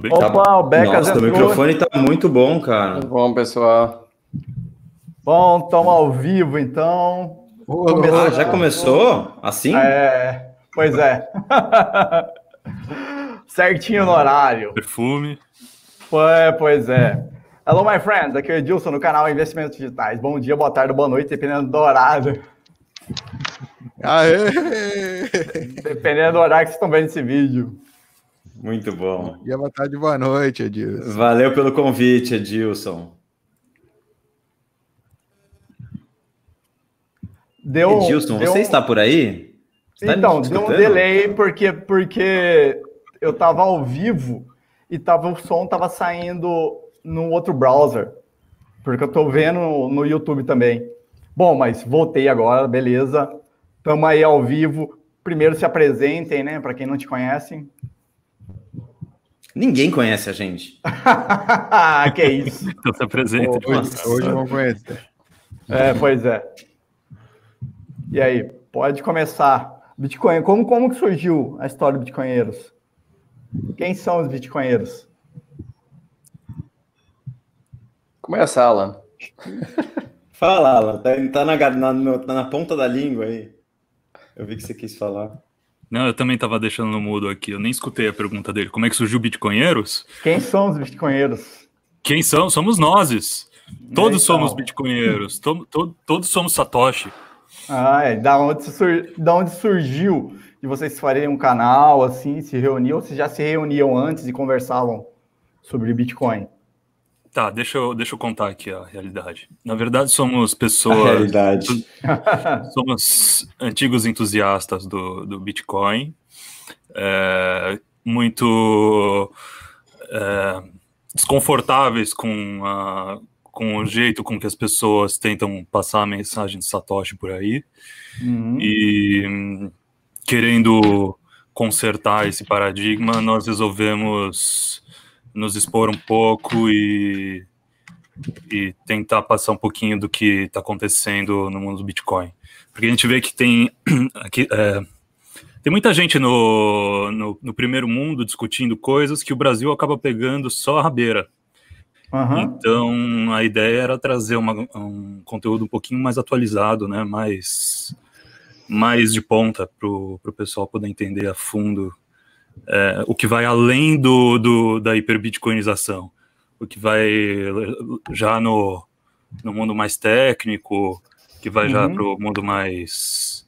Opa, o Becas Nossa, o microfone tá muito bom, cara. Muito bom, pessoal. Bom, estamos ao vivo, então. Ah, já começou? Assim? É, pois é. Certinho no horário. Perfume. É, pois é. Hello, my friends. Aqui é o Edilson no canal Investimentos Digitais. Bom dia, boa tarde, boa noite, dependendo do horário. Aê! Dependendo do horário que vocês estão vendo esse vídeo. Muito bom. E boa tarde, boa noite, Edilson. Valeu pelo convite, Edilson. Deu, Edilson, deu você está por aí? Está então, deu um delay porque, porque eu estava ao vivo e tava, o som estava saindo no outro browser. Porque eu estou vendo no YouTube também. Bom, mas voltei agora, beleza. Estamos aí ao vivo. Primeiro se apresentem, né? Para quem não te conhece. Ninguém conhece a gente. que isso. Então se apresenta. Hoje, hoje vão conhecer. É, pois é. E aí, pode começar. Bitcoin, como, como que surgiu a história do Bitcoinheiros? Quem são os Bitcoinheiros? Começa, Alan. Fala, Alan. Tá, tá, na, na, na ponta da língua aí. Eu vi que você quis falar. Não, eu também estava deixando no mudo aqui. Eu nem escutei a pergunta dele. Como é que surgiu Bitcoinheiros? Quem são os Bitcoinheiros? Quem são? Somos nós. Todos então. somos Bitcoinheiros. To, to, todos somos Satoshi. Ah, é. Da onde, sur... da onde surgiu de vocês farem um canal, assim, se reuniam, ou se já se reuniam antes e conversavam sobre Bitcoin? Tá, deixa eu, deixa eu contar aqui a realidade. Na verdade, somos pessoas. A realidade. somos antigos entusiastas do, do Bitcoin, é, muito é, desconfortáveis com, a, com o jeito com que as pessoas tentam passar a mensagem de Satoshi por aí, uhum. e querendo consertar esse paradigma, nós resolvemos nos expor um pouco e, e tentar passar um pouquinho do que está acontecendo no mundo do Bitcoin. Porque a gente vê que tem aqui, é, tem muita gente no, no, no, primeiro mundo discutindo coisas que o Brasil acaba pegando só a rabeira. Uhum. Então a ideia era trazer uma, um conteúdo um pouquinho mais atualizado, né? mais, mais de ponta para o pessoal poder entender a fundo é, o que vai além do, do, da hiperbitcoinização, o que vai já no, no mundo mais técnico, que vai uhum. já para o mundo mais,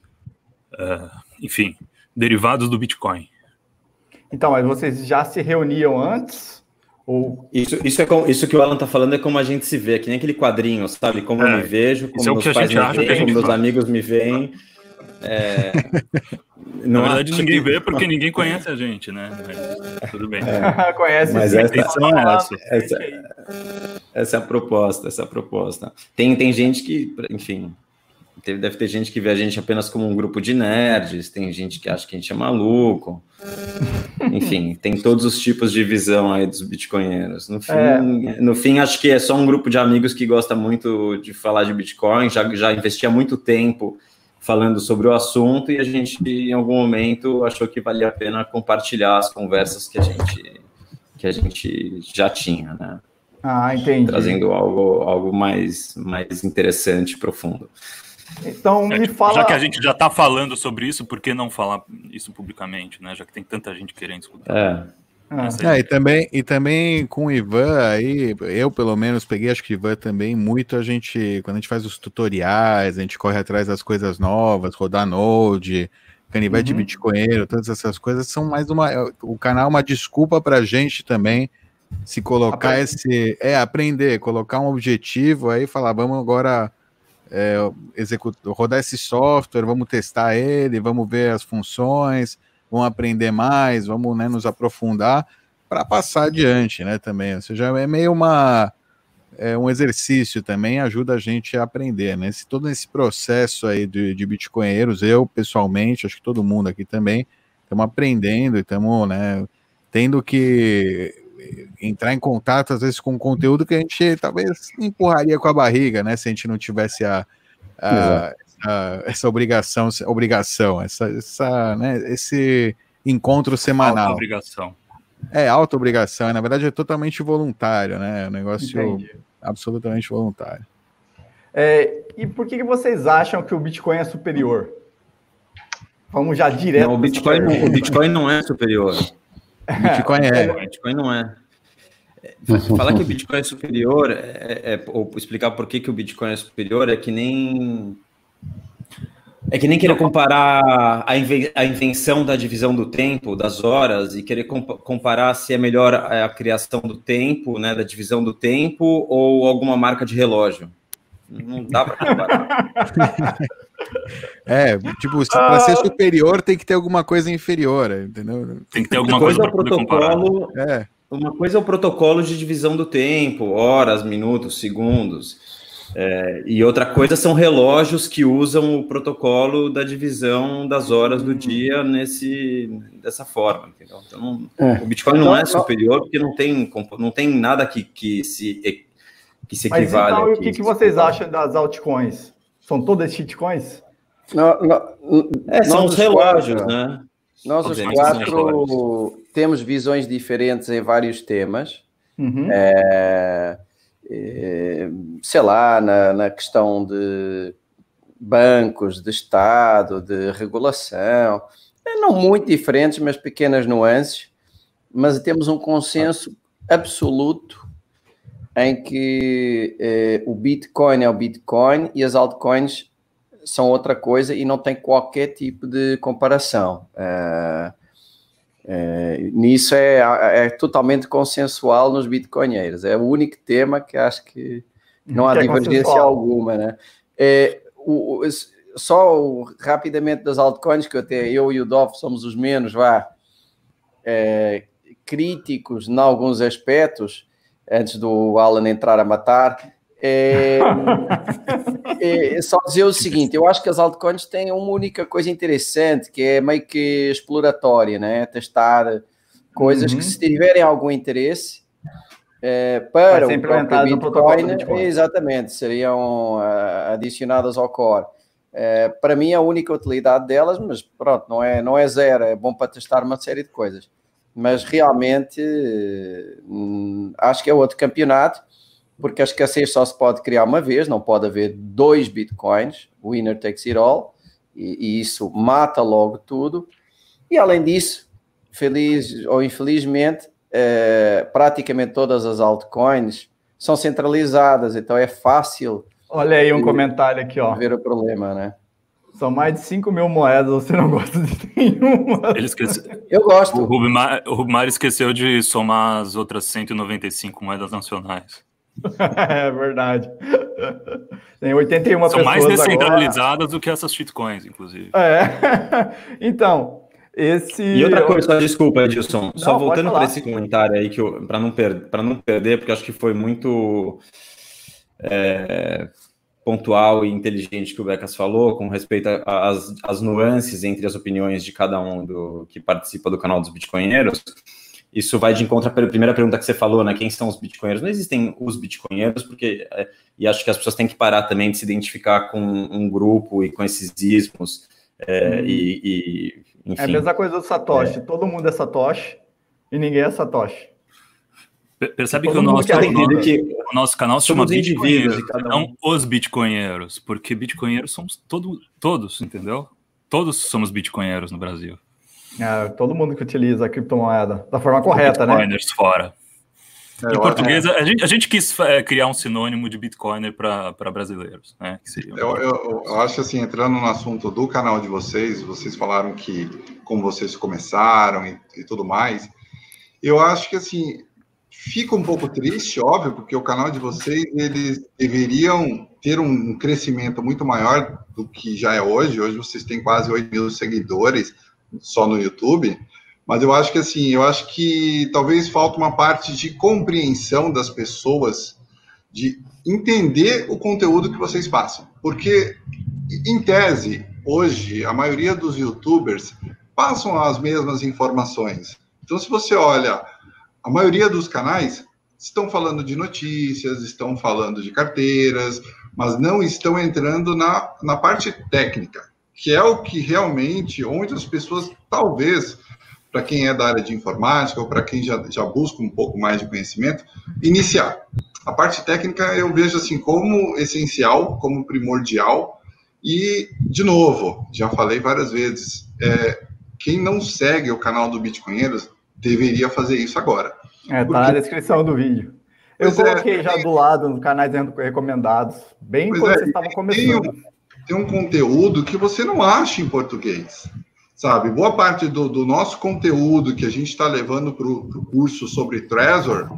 é, enfim, derivados do Bitcoin. Então, mas vocês já se reuniam antes? Ou... Isso, isso, é com, isso que o Alan tá falando é como a gente se vê, que nem aquele quadrinho, sabe? Como é, eu me vejo, como é meus pais me veem, como meus amigos me veem. É... Na verdade, ninguém vê porque ninguém conhece a gente, né? Mas, tudo bem. É, conhece Mas sim, essa, é essa, essa, essa, é a proposta, essa é a proposta. Tem, tem gente que, enfim, deve ter gente que vê a gente apenas como um grupo de nerds, tem gente que acha que a gente é maluco. Enfim, tem todos os tipos de visão aí dos bitcoinheiros. No fim, é. no fim, acho que é só um grupo de amigos que gosta muito de falar de Bitcoin, já, já investia muito tempo falando sobre o assunto e a gente, em algum momento, achou que valia a pena compartilhar as conversas que a gente, que a gente já tinha, né? Ah, entendi. Trazendo algo, algo mais, mais interessante, profundo. Então, me fala. Já que a gente já está falando sobre isso, por que não falar isso publicamente, né? Já que tem tanta gente querendo escutar. É. É, e, também, e também com o Ivan, aí, eu pelo menos peguei, acho que o Ivan também, muito a gente, quando a gente faz os tutoriais, a gente corre atrás das coisas novas, rodar Node, canivete uhum. bitcoinheiro, todas essas coisas são mais uma. O canal é uma desculpa pra gente também se colocar aprender. esse. É, aprender, colocar um objetivo aí falar, vamos agora. É, executar, rodar esse software, vamos testar ele, vamos ver as funções, vamos aprender mais, vamos né, nos aprofundar para passar adiante, né? Também, ou seja, é meio uma é um exercício também, ajuda a gente a aprender, né? Esse, todo esse processo aí de, de bitcoinheiros, eu pessoalmente, acho que todo mundo aqui também, estamos aprendendo e estamos, né, tendo que entrar em contato, às vezes, com conteúdo que a gente talvez empurraria com a barriga, né? Se a gente não tivesse a, a essa obrigação, obrigação, essa, essa, né, esse encontro semanal. Obrigação. É auto-obrigação, na verdade é totalmente voluntário, né? É um negócio Entendi. absolutamente voluntário. É, e por que, que vocês acham que o Bitcoin é superior? Vamos já direto. Não, o Bitcoin, não, o Bitcoin não é superior. O Bitcoin é. O Bitcoin não é. Falar que o Bitcoin é superior, é, é, é, ou explicar por que, que o Bitcoin é superior, é que nem é que nem querer comparar a, invenção da divisão do tempo, das horas, e querer comparar se é melhor a criação do tempo, né, da divisão do tempo, ou alguma marca de relógio. Não dá para comparar. é, tipo, para ser superior tem que ter alguma coisa inferior, entendeu? Tem que ter alguma coisa, coisa para protocolo. É. Uma coisa é o protocolo de divisão do tempo, horas, minutos, segundos. É, e outra coisa são relógios que usam o protocolo da divisão das horas do dia nesse, dessa forma. Entendeu? Então, é. o Bitcoin não, é superior porque não tem, não tem nada que, que se que se equivale. Mas então, aqui, o que, que vocês acham das altcoins? São todas shitcoins? Não, não, é, são os relógios, quatro, né? Nós os quatro temos visões diferentes em vários temas. Uhum. É, é, sei lá, na, na questão de bancos, de Estado, de regulação, é, não muito diferentes, mas pequenas nuances, mas temos um consenso absoluto em que eh, o Bitcoin é o Bitcoin e as altcoins são outra coisa e não tem qualquer tipo de comparação. Uh, uh, nisso é, é totalmente consensual nos bitcoinheiros. É o único tema que acho que não há que é divergência é alguma, né? É, o, só o, rapidamente das altcoins, que até eu e o Dov somos os menos, vá, é, críticos em alguns aspectos, antes do Alan entrar a matar. É, é, só dizer o seguinte: eu acho que as altcoins têm uma única coisa interessante que é meio que exploratória, né? Testar coisas uhum. que, se tiverem algum interesse é, para o Bitcoin, Bitcoin, exatamente, seriam uh, adicionadas ao core. É, para mim, a única utilidade delas, mas pronto, não é, não é zero, é bom para testar uma série de coisas mas realmente hum, acho que é outro campeonato, porque a escassez só se pode criar uma vez, não pode haver dois bitcoins, winner takes it all, e, e isso mata logo tudo. E além disso, feliz ou infelizmente, eh, praticamente todas as altcoins são centralizadas, então é fácil. Olha aí um comentário aqui, ó. Ver o problema, né? São mais de 5 mil moedas, você não gosta de nenhuma. Ele esquece... Eu gosto. O Rubimar, o Rubimar esqueceu de somar as outras 195 moedas nacionais. é verdade. Tem 81 São pessoas mais descentralizadas agora. do que essas shitcoins, inclusive. É. então, esse. E outra coisa, só desculpa, Edilson. Não, só voltando para esse comentário aí, que para não, per... não perder, porque acho que foi muito. É pontual e inteligente que o Becas falou, com respeito às, às nuances entre as opiniões de cada um do que participa do canal dos Bitcoinheiros. Isso vai de encontro à primeira pergunta que você falou, né? Quem são os Bitcoinheiros? Não existem os Bitcoinheiros, porque. É, e acho que as pessoas têm que parar também de se identificar com um grupo e com esses ismos. É, hum. e, e, enfim, é a mesma coisa do Satoshi. É. Todo mundo é Satoshi e ninguém é Satoshi. Percebe que o nosso, que nosso, que o nosso canal se chama Bitcoinheiros, não os Bitcoinheiros, porque Bitcoinheiros somos todo, todos, entendeu? Todos somos Bitcoinheiros no Brasil. É, todo mundo que utiliza a criptomoeda da forma correta, né? Bitcoiners fora. É, em português, é. a, gente, a gente quis é, criar um sinônimo de Bitcoiner para brasileiros, né? Eu, eu, eu, acho assim, entrando no assunto do canal de vocês, vocês falaram que como vocês começaram e, e tudo mais. Eu acho que assim, Fica um pouco triste, óbvio, porque o canal de vocês, eles deveriam ter um crescimento muito maior do que já é hoje. Hoje vocês têm quase 8 mil seguidores só no YouTube. Mas eu acho que assim, eu acho que talvez falta uma parte de compreensão das pessoas, de entender o conteúdo que vocês passam. Porque, em tese, hoje, a maioria dos youtubers passam as mesmas informações. Então, se você olha a maioria dos canais estão falando de notícias, estão falando de carteiras, mas não estão entrando na, na parte técnica, que é o que realmente, onde as pessoas talvez para quem é da área de informática ou para quem já, já busca um pouco mais de conhecimento, iniciar. A parte técnica eu vejo assim como essencial, como primordial, e, de novo, já falei várias vezes, é, quem não segue o canal do Bitcoinheiros deveria fazer isso agora. É, tá Porque... na descrição do vídeo. Eu pois é, coloquei é, já do lado nos canais recomendados, bem quando é, você estava começando. Tem um, tem um conteúdo que você não acha em português sabe? Boa parte do, do nosso conteúdo que a gente está levando para o curso sobre Trezor,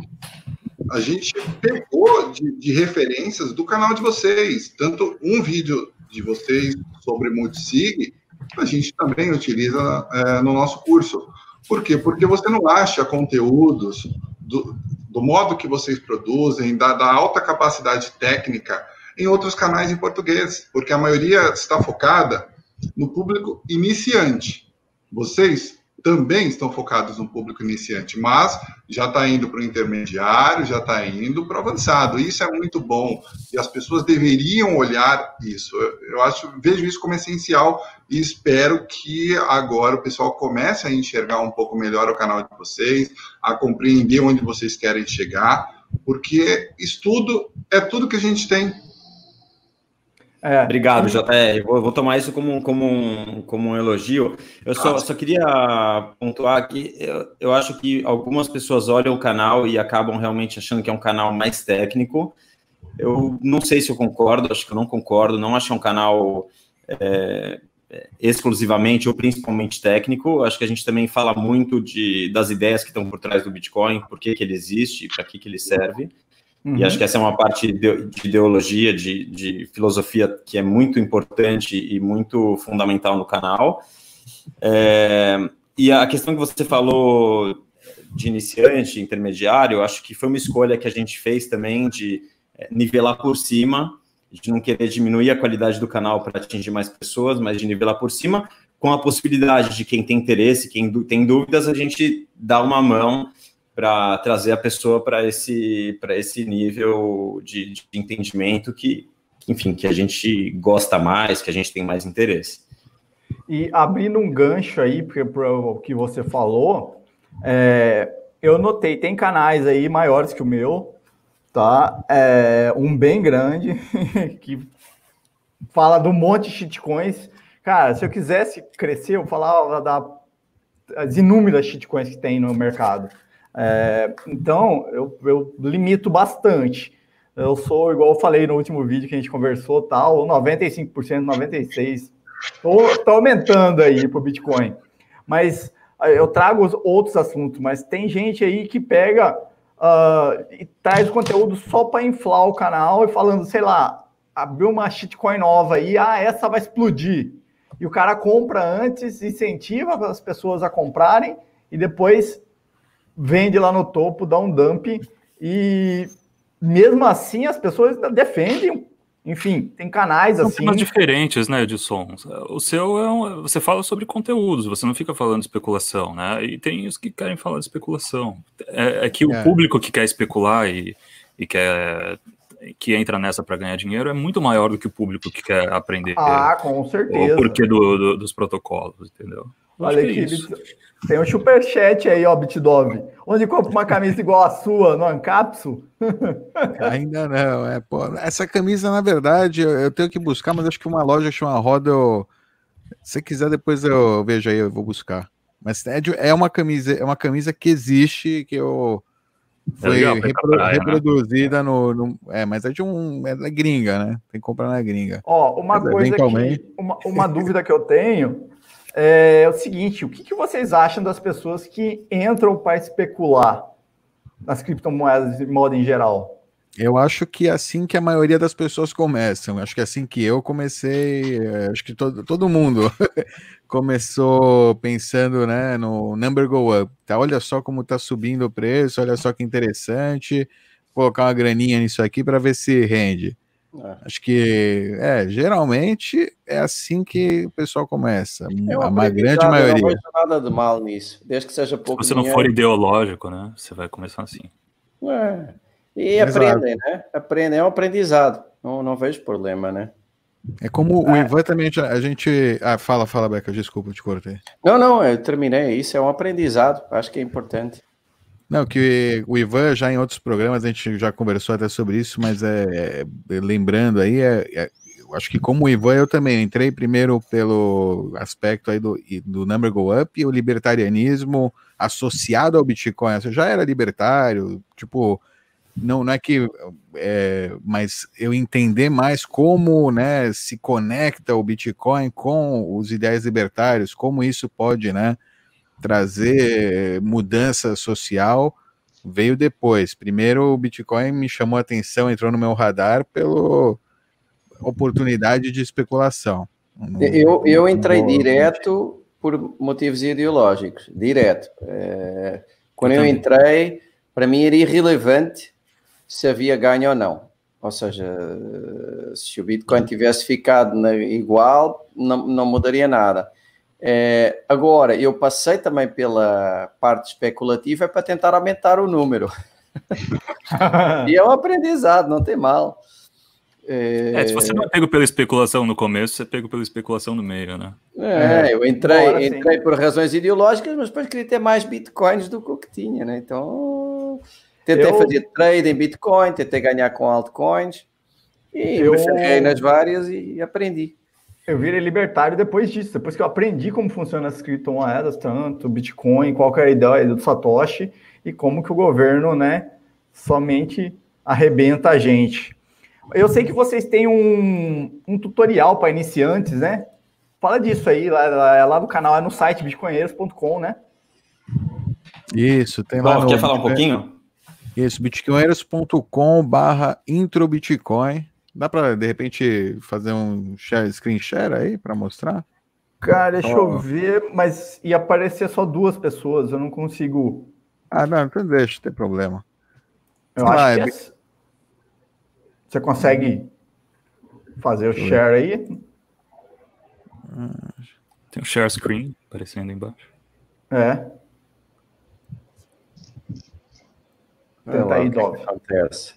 a gente pegou de, de, referências do canal de vocês. Tanto um vídeo de vocês sobre multisig, a gente também utiliza é, no nosso curso. Por quê? Porque você não acha conteúdos do, do modo que vocês produzem, da, da alta capacidade técnica, em outros canais em português, porque a maioria está focada no público iniciante. Vocês também estão focados no público iniciante, mas já está indo para o intermediário, já está indo para o avançado. Isso é muito bom e as pessoas deveriam olhar isso. Eu, acho, vejo isso como essencial e espero que agora o pessoal comece a enxergar um pouco melhor o canal de vocês, a compreender onde vocês querem chegar, porque estudo é tudo que a gente tem é. Obrigado, JR. Vou, vou, tomar isso como, como, um, como um elogio. Eu só, só queria pontuar que eu, eu acho que algumas pessoas olham o canal e acabam realmente achando que é um canal mais técnico. Eu não sei se eu concordo, acho que eu não concordo. Não acho é um canal é, exclusivamente ou principalmente técnico. Acho que a gente também fala muito de, das ideias que estão por trás do Bitcoin, por que, que ele existe, para que, que ele serve. Uhum. E acho que essa é uma parte de, de ideologia, de, de, filosofia que é muito importante e muito fundamental no canal. É, e a questão que você falou de iniciante, intermediário, acho que foi uma escolha que a gente fez também de é, nivelar por cima, de não querer diminuir a qualidade do canal para atingir mais pessoas, mas de nivelar por cima, com a possibilidade de quem tem interesse, quem tem dúvidas, a gente dá uma mão para trazer a pessoa para esse, esse nível de, de entendimento que, enfim, que a gente gosta mais, que a gente tem mais interesse. E abrindo um gancho aí para o que você falou, é, eu notei, tem canais aí maiores que o meu, tá? É, um bem grande, que fala do monte de shitcoins. Cara, se eu quisesse crescer, eu falava das inúmeras shitcoins que tem no mercado. É, então, eu, eu limito bastante. Eu sou, igual eu falei no último vídeo que a gente conversou, tal, 95%, 96%. Estou aumentando aí para o Bitcoin. Mas é, eu trago os outros assuntos, mas tem gente aí que pega uh, e traz conteúdo só para inflar o canal e falando, sei lá, abriu uma shitcoin nova aí, ah, essa vai explodir. E o cara compra antes, incentiva as pessoas a comprarem e depois vende lá no topo, dá um dump e mesmo assim as pessoas defendem. Enfim, tem canais São assim. temas diferentes, né, Edson? O seu é um, você fala sobre conteúdos, você não fica falando de especulação, né? E tem os que querem falar de especulação. É, é que é. o público que quer especular e, e quer que entra nessa para ganhar dinheiro é muito maior do que o público que quer aprender. Ah, com certeza. O porquê do, do, dos protocolos, entendeu? Olha aqui, é tem um superchat aí, ó, Bitdove. Onde compra uma camisa igual a sua, no Ancapsu? Ainda não, é, pô, essa camisa, na verdade, eu, eu, tenho que buscar, mas acho que uma loja chama Roda, eu, se quiser depois eu vejo aí, eu vou buscar. Mas é, é uma camisa, é uma camisa que existe, que eu foi é repro, praia, né? reproduzida né? no, no, É, mas é de um. É da gringa, né? Tem que comprar na gringa. Ó, uma mas, coisa que. Uma, uma dúvida que eu tenho é o seguinte: o que, que vocês acham das pessoas que entram para especular nas criptomoedas de modo em geral? Eu acho que é assim que a maioria das pessoas começam. Acho que é assim que eu comecei. É, acho que todo, todo mundo começou pensando né, no number go up. Tá, olha só como está subindo o preço, olha só que interessante. Colocar uma graninha nisso aqui para ver se rende. É. Acho que, é, geralmente é assim que o pessoal começa. É a uma grande maioria. Não vejo nada de mal nisso, desde que seja pouco. Se você dinheiro. não for ideológico, né? Você vai começar assim. É. E Exato. aprendem, né? Aprendem, é um aprendizado. Não, não vejo problema, né? É como o é. Ivan também, a gente. Ah, fala, fala, Beca, desculpa, te cortei. Não, não, eu terminei. Isso é um aprendizado, acho que é importante. Não, que o Ivan já em outros programas a gente já conversou até sobre isso, mas é, é lembrando aí, é, é, acho que como o Ivan eu também entrei primeiro pelo aspecto aí do, do number go up e o libertarianismo associado ao Bitcoin. Você já era libertário, tipo, não, não é que, é, mas eu entender mais como, né, se conecta o Bitcoin com os ideais libertários, como isso pode, né, trazer mudança social veio depois. Primeiro, o Bitcoin me chamou a atenção, entrou no meu radar pela oportunidade de especulação. Eu, eu entrei no... direto por motivos ideológicos, direto. É, quando eu, eu entrei, para mim era irrelevante se havia ganho ou não. Ou seja, se o Bitcoin tivesse ficado na, igual, não, não mudaria nada. É, agora, eu passei também pela parte especulativa para tentar aumentar o número. e é um aprendizado, não tem mal. É... é... se você não é pego pela especulação no começo, você é pego pela especulação no meio, né? É, eu entrei, entrei por razões ideológicas, mas depois queria ter mais bitcoins do que o que tinha, né? Então, tentei eu... fazer trade em bitcoin, tentei ganhar com altcoins, e eu me nas várias e aprendi. Eu virei libertário depois disso, depois que eu aprendi como funcionam as criptomoedas, tanto Bitcoin, qual é a ideia do Satoshi e como que o governo, né, somente arrebenta a gente. Eu sei que vocês têm um, um tutorial para iniciantes, né? Fala disso aí, lá, lá, lá no canal, é no site bitcoinheiros.com, né? Isso, tem lá. no, quer falar um pouquinho? Isso, bitcoinheiros.com barra introbitcoin. Dá para de repente fazer um share, screen share aí para mostrar? Cara, deixa oh. eu ver, mas ia aparecer só duas pessoas, eu não consigo. Ah, não, então deixa, não tem problema. Eu ah, acho é... que é... você consegue fazer o share aí. Tem um share screen aparecendo embaixo. É. Tenta aí, Dove. Acontece.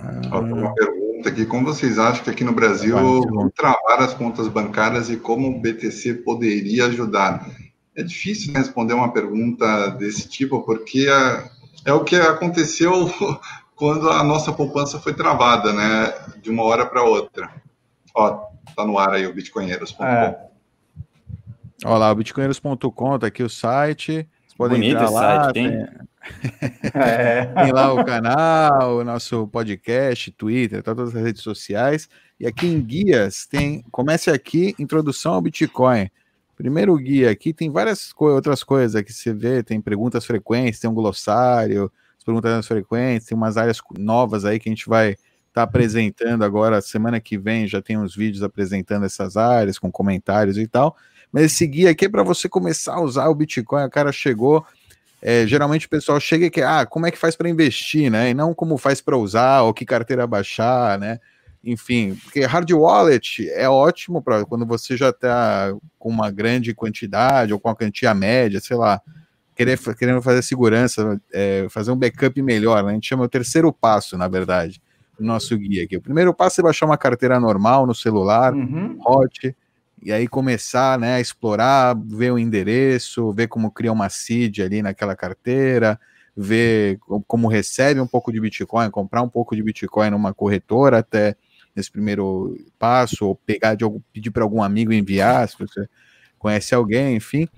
Ah. Uma pergunta aqui: como vocês acham que aqui no Brasil vão travar as contas bancárias e como o BTC poderia ajudar? É difícil né, responder uma pergunta desse tipo, porque é, é o que aconteceu quando a nossa poupança foi travada, né? De uma hora para outra. Ó, tá no ar aí o bitcoinheiros.com. É. Olha lá, o bitcoinheiros.com, tá aqui o site. Vocês podem Bonito entrar lá. Site, tem... É. Tem lá o canal, o nosso podcast, Twitter, tá todas as redes sociais. E aqui em guias tem. Comece aqui, introdução ao Bitcoin. Primeiro guia aqui tem várias co outras coisas que você vê, tem perguntas frequentes, tem um glossário, perguntas frequentes, tem umas áreas novas aí que a gente vai estar tá apresentando agora, semana que vem já tem uns vídeos apresentando essas áreas, com comentários e tal. Mas esse guia aqui é para você começar a usar o Bitcoin. O cara chegou, é, geralmente o pessoal chega e quer, ah, como é que faz para investir, né? E não como faz para usar, ou que carteira baixar, né? Enfim, porque hard wallet é ótimo para quando você já está com uma grande quantidade ou com uma quantia média, sei lá, querer, querendo fazer segurança, é, fazer um backup melhor, né? A gente chama o terceiro passo, na verdade, do nosso guia aqui. O primeiro passo é baixar uma carteira normal no celular, uhum. hot, e aí começar né, a explorar, ver o endereço, ver como cria uma seed ali naquela carteira, ver como recebe um pouco de Bitcoin, comprar um pouco de Bitcoin numa corretora até nesse primeiro passo, ou pegar de algum, pedir para algum amigo enviar, se você conhece alguém, enfim.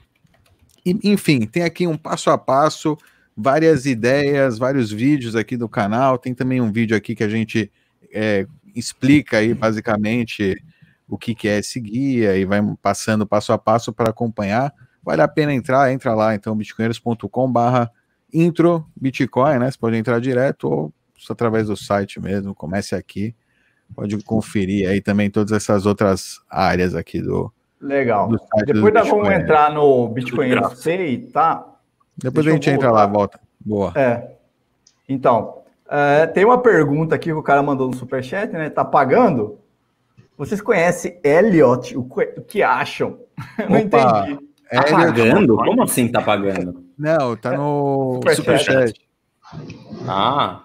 E, enfim, tem aqui um passo a passo, várias ideias, vários vídeos aqui do canal. Tem também um vídeo aqui que a gente é, explica aí basicamente o que, que é esse guia e vai passando passo a passo para acompanhar. Vale a pena entrar, entra lá, então, bitcoinheiros.com barra intro Bitcoin, né? Você pode entrar direto ou através do site mesmo, comece aqui. Pode conferir aí também todas essas outras áreas aqui do. Legal. Do Depois nós vamos entrar no Bitcoin Sei, tá? Depois Deixa a gente entra lá, volta. Boa. É. Então, é, tem uma pergunta aqui que o cara mandou no Superchat, né? Tá pagando? Vocês conhecem Elliot? O que acham? Não entendi. Tá pagando? Como assim tá pagando? Não, tá no Superchat. Super ah.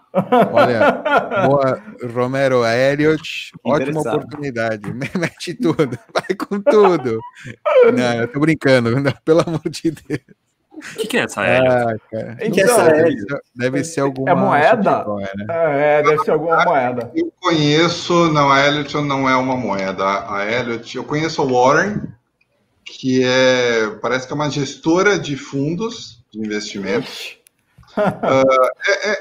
Olha, boa, Romero Elliot, ótima oportunidade. Mete tudo, vai com tudo. Não, eu tô brincando, não, pelo amor de Deus. O que, que, é essa Elliot? Ah, então, que é essa deve, ser, deve ser alguma. É moeda? Né? É, deve ser alguma moeda. Eu conheço, não, a Elliot não é uma moeda. A Elliot, eu conheço a Warren, que é, parece que é uma gestora de fundos de investimentos. uh, é, é,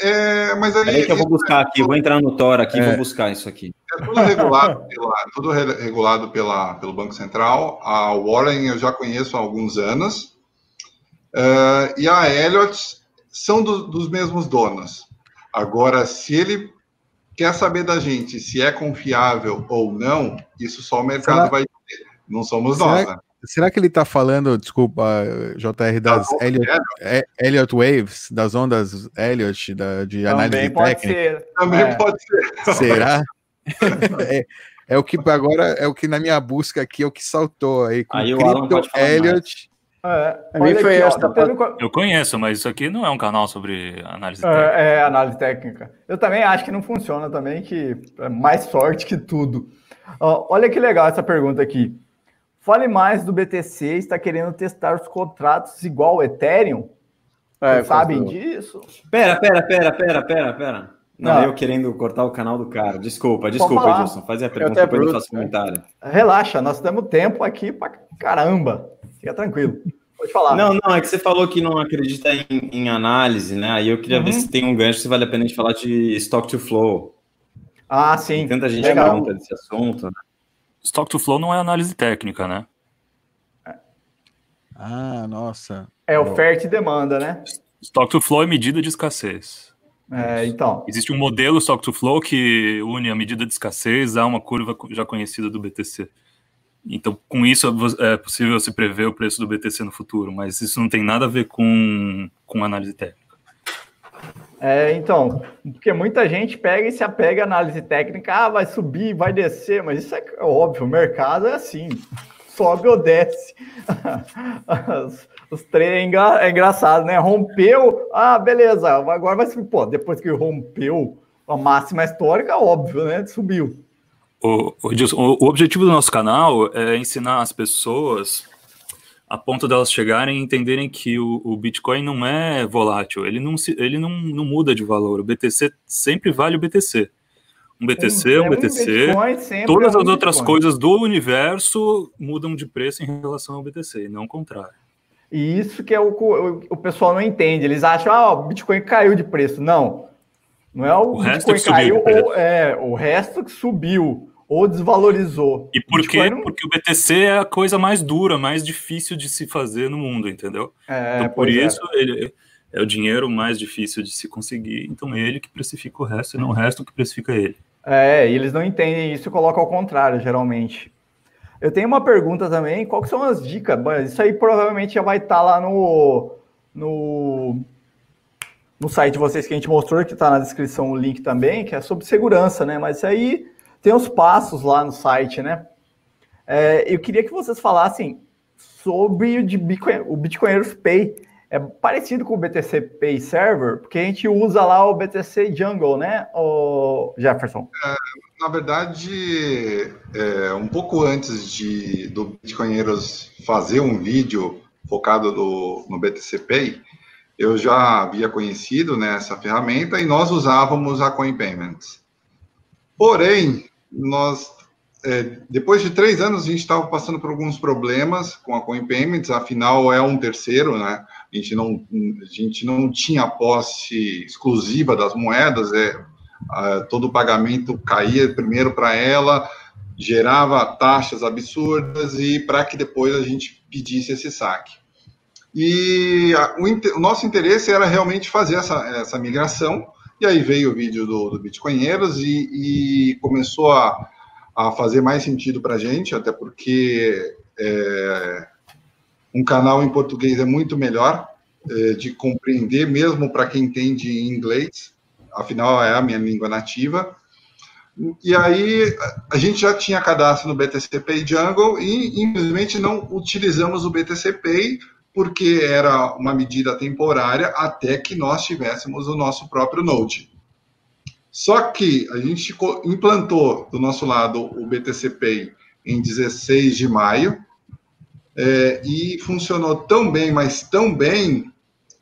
é, mas aí, Peraí que eu vou buscar aqui, vou entrar no Tor aqui, é, vou buscar isso aqui. É tudo regulado, pela, tudo regulado pela, pelo Banco Central. A Warren eu já conheço há alguns anos. Uh, e a Elliott são do, dos mesmos donos. Agora, se ele quer saber da gente se é confiável ou não, isso só o mercado será, vai ter. Não somos será, nós, né? Será que ele está falando, desculpa, JR, das tá Elliott, é, Elliott Waves, das ondas Elliott, da, de Também análise pode técnica? Ser. Também é. pode ser. Será? é, é, o que agora é o que na minha busca aqui é o que saltou aí com aí Crypto Elliott. É, mim foi aqui, esta. Ó, Eu conheço, mas isso aqui não é um canal sobre análise é, técnica. É, é, análise técnica. Eu também acho que não funciona também, que é mais sorte que tudo. Ó, olha que legal essa pergunta aqui. Fale mais do BTC, está querendo testar os contratos igual o Ethereum? É, sabem disso? Pera, pera, pera, pera, pera, pera. Não, não, eu querendo cortar o canal do cara. Desculpa, desculpa, Edilson. Faz a pergunta, depois eu faço comentário. Relaxa, nós temos tempo aqui para caramba. Fica tranquilo. Pode falar. Não, não, é que você falou que não acredita em, em análise, né? Aí eu queria uhum. ver se tem um gancho, se vale a pena a gente falar de stock to flow. Ah, sim. Tem tanta gente que pergunta desse assunto, né? Stock to flow não é análise técnica, né? Ah, nossa. É oferta e demanda, né? Stock to flow é medida de escassez. É, então. Existe um modelo stock to flow que une a medida de escassez a uma curva já conhecida do BTC. Então, com isso é possível se prever o preço do BTC no futuro, mas isso não tem nada a ver com, com análise técnica. É, então, porque muita gente pega e se apega à análise técnica, ah, vai subir, vai descer, mas isso é óbvio, o mercado é assim, sobe ou desce. Os, os três é, engra, é engraçado, né? Rompeu, ah, beleza, agora vai subir. Pô, depois que rompeu a máxima histórica, óbvio, né? Subiu. O, o, o objetivo do nosso canal é ensinar as pessoas a ponto delas chegarem e entenderem que o, o, Bitcoin não é volátil, ele, não, se, ele não, não muda de valor. O BTC sempre vale o BTC. Um BTC é um BTC. Um todas é um as outras Bitcoin. coisas do universo mudam de preço em relação ao BTC, e não o contrário. E isso que é o, o, o pessoal não entende. Eles acham, ah, o Bitcoin caiu de preço. Não. Não é o, o Bitcoin caiu, ou, é, o resto que subiu ou desvalorizou. E por quê? Não... Porque o BTC é a coisa mais dura, mais difícil de se fazer no mundo, entendeu? É, então, por é. isso, é. ele é o dinheiro mais difícil de se conseguir, então é ele que precifica o resto e não o resto que precifica ele. É, e eles não entendem isso e colocam ao contrário, geralmente. Eu tenho uma pergunta também, qual são as dicas? Isso aí provavelmente já vai estar tá lá no, no, no site de vocês que a gente mostrou, que está na descrição o link também, que é sobre segurança, né? Mas aí tem os passos lá no site, né? É, eu queria que vocês falassem sobre o, de Bitcoin, o Bitcoiners Pay. É parecido com o BTC Pay Server, porque a gente usa lá o BTC Jungle, né, o Jefferson? É, na verdade, é, um pouco antes de, do Bitcoinheiros fazer um vídeo focado no, no BTC Pay, eu já havia conhecido né, essa ferramenta e nós usávamos a Coin Payments. Porém, nós, é, depois de três anos, a gente estava passando por alguns problemas com a Coin Payments, afinal é um terceiro, né? A gente não, a gente não tinha posse exclusiva das moedas, é, todo o pagamento caía primeiro para ela, gerava taxas absurdas e para que depois a gente pedisse esse saque. E a, o, o, nosso interesse era realmente fazer essa, essa migração, e aí veio o vídeo do, do Bitcoinheiros e, e começou a, a fazer mais sentido para a gente, até porque é, um canal em português é muito melhor é, de compreender, mesmo para quem entende inglês, afinal é a minha língua nativa. E aí a gente já tinha cadastro no BTC Pay Jungle e infelizmente não utilizamos o BTC Pay porque era uma medida temporária até que nós tivéssemos o nosso próprio Node. Só que a gente implantou do nosso lado o BTC Pay em 16 de maio é, e funcionou tão bem, mas tão bem,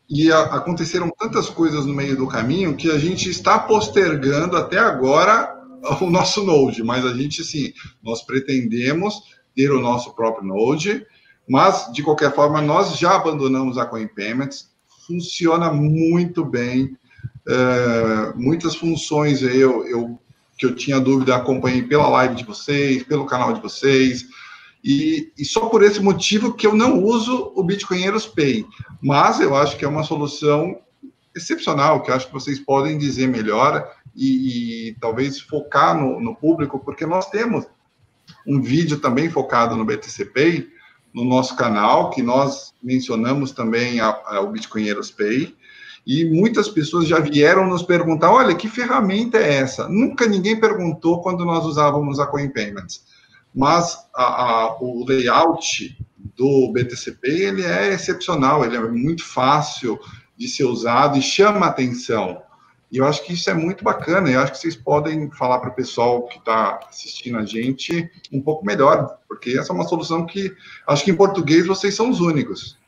e a, aconteceram tantas coisas no meio do caminho que a gente está postergando até agora o nosso Node, mas a gente sim, nós pretendemos ter o nosso próprio Node, mas de qualquer forma nós já abandonamos a Coin Payments, funciona muito bem, é, muitas funções eu, eu que eu tinha dúvida acompanhei pela live de vocês, pelo canal de vocês, e, e, só por esse motivo que eu não uso o Bitcoinheiros Pay, mas eu acho que é uma solução excepcional, que acho que vocês podem dizer melhor e, e talvez focar no, no, público, porque nós temos um vídeo também focado no BTC Pay, no nosso canal, que nós mencionamos também a, a, o Bitcoinheiros Pay, e muitas pessoas já vieram nos perguntar, olha, que ferramenta é essa? Nunca ninguém perguntou quando nós usávamos a Coin Payments, mas a, o layout do BTCP, ele é excepcional, ele é muito fácil de ser usado e chama atenção. E eu acho que isso é muito bacana. Eu acho que vocês podem falar para o pessoal que está assistindo a gente um pouco melhor, porque essa é uma solução que acho que em português vocês são os únicos.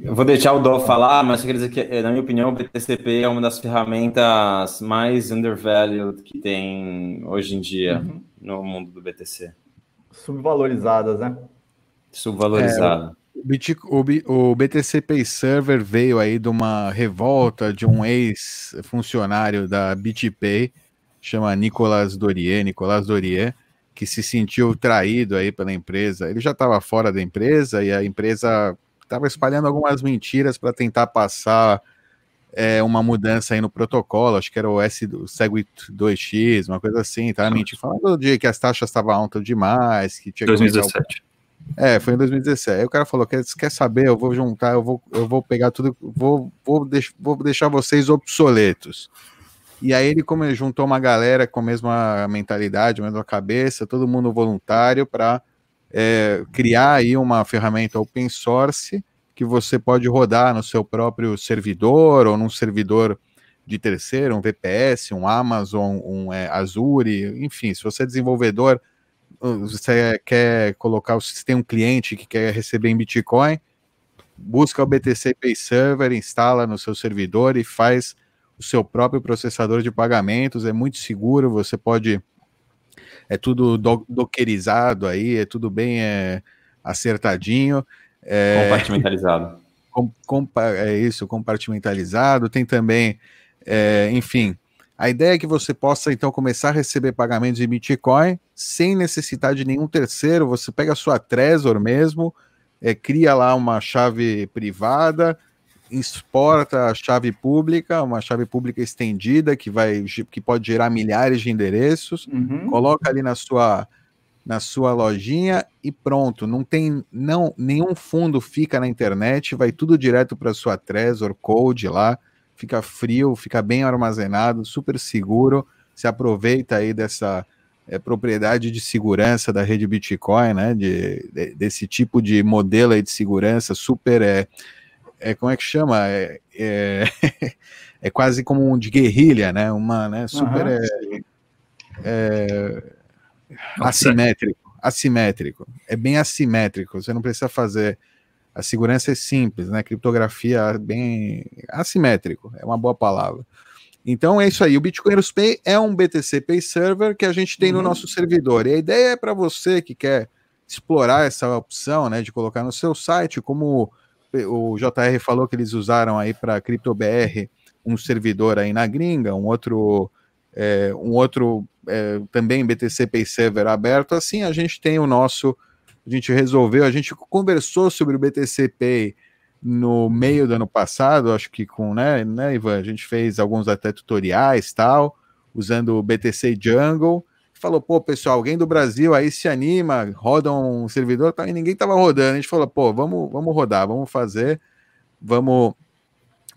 Eu vou deixar o Dó falar, mas eu quero dizer que, eh, na minha opinião, o BTCP é uma das ferramentas mais undervalued que tem hoje em dia uhum. no mundo do BTC. Subvalorizadas, né? Subvalorizada. É, o, BTC Pay Server veio aí de uma revolta de um ex-funcionário da BitPay, chama Nicolas Dorier, Nicolas Dorier, que se sentiu traído aí pela empresa. Ele já estava fora da empresa e a empresa estava espalhando algumas mentiras para tentar passar é, uma mudança aí no protocolo, acho que era o S do Segwit 2X, uma coisa assim, tá? Mentindo, falando do dia que as taxas estavam altas demais, que tinha 2017. É, foi em 2017. Aí o cara falou: quer, quer saber? Eu vou juntar, eu vou, eu vou pegar tudo, vou, vou, deix, vou deixar vocês obsoletos. E aí ele como ele juntou uma galera com a mesma mentalidade, a mesma cabeça, todo mundo voluntário para é, criar aí uma ferramenta open source que você pode rodar no seu próprio servidor ou num servidor de terceiro, um VPS, um Amazon, um é, Azure, enfim, se você é desenvolvedor você quer colocar, se tem um cliente que quer receber em Bitcoin, busca o BTC Pay Server, instala no seu servidor e faz o seu próprio processador de pagamentos, é muito seguro, você pode é tudo do, dockerizado aí, é tudo bem é, acertadinho. É, compartimentalizado. Com, é isso, compartimentalizado. Tem também, é, enfim, a ideia é que você possa então começar a receber pagamentos em Bitcoin sem necessitar de nenhum terceiro. Você pega a sua Trezor mesmo, é, cria lá uma chave privada, exporta a chave pública, uma chave pública estendida que vai que pode gerar milhares de endereços, uhum. coloca ali na sua na sua lojinha e pronto, não tem não nenhum fundo fica na internet, vai tudo direto para sua Trezor Code lá fica frio, fica bem armazenado, super seguro. Se aproveita aí dessa é, propriedade de segurança da rede Bitcoin, né? De, de, desse tipo de modelo aí de segurança super é, é como é que chama? É, é, é quase como um de guerrilha, né? Uma, né? Super uhum. é, assimétrico, assimétrico. É bem assimétrico. Você não precisa fazer a segurança é simples, né? Criptografia é bem assimétrico, é uma boa palavra. Então é isso aí. O Bitcoiners Pay é um BTC Pay Server que a gente tem uhum. no nosso servidor. E a ideia é para você que quer explorar essa opção, né, de colocar no seu site, como o JR falou que eles usaram aí para CryptoBR um servidor aí na gringa, um outro é, um outro é, também BTC Pay Server aberto. Assim a gente tem o nosso a gente resolveu, a gente conversou sobre o BTC Pay no meio do ano passado, acho que com, né, né, Ivan? A gente fez alguns até tutoriais tal, usando o BTC Jungle. Falou, pô, pessoal, alguém do Brasil aí se anima, roda um servidor, tá, e ninguém tava rodando. A gente falou, pô, vamos, vamos rodar, vamos fazer, vamos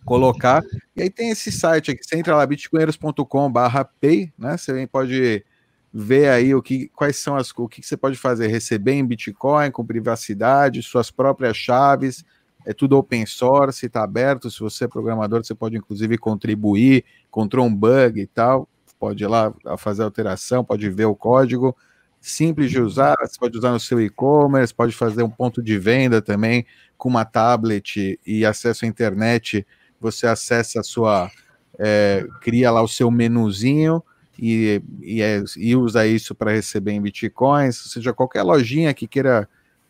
colocar. E aí tem esse site aqui, você entra lá, bitcoinheiros.com/pay, né? Você pode ver aí o que, quais são as o que você pode fazer, receber em Bitcoin com privacidade, suas próprias chaves, é tudo open source, está aberto. Se você é programador, você pode inclusive contribuir, encontrou um bug e tal, pode ir lá fazer alteração, pode ver o código. Simples de usar, você pode usar no seu e-commerce, pode fazer um ponto de venda também com uma tablet e acesso à internet. Você acessa a sua, é, cria lá o seu menuzinho e, e, é, e usa isso para receber em bitcoins, ou seja, qualquer lojinha que queira,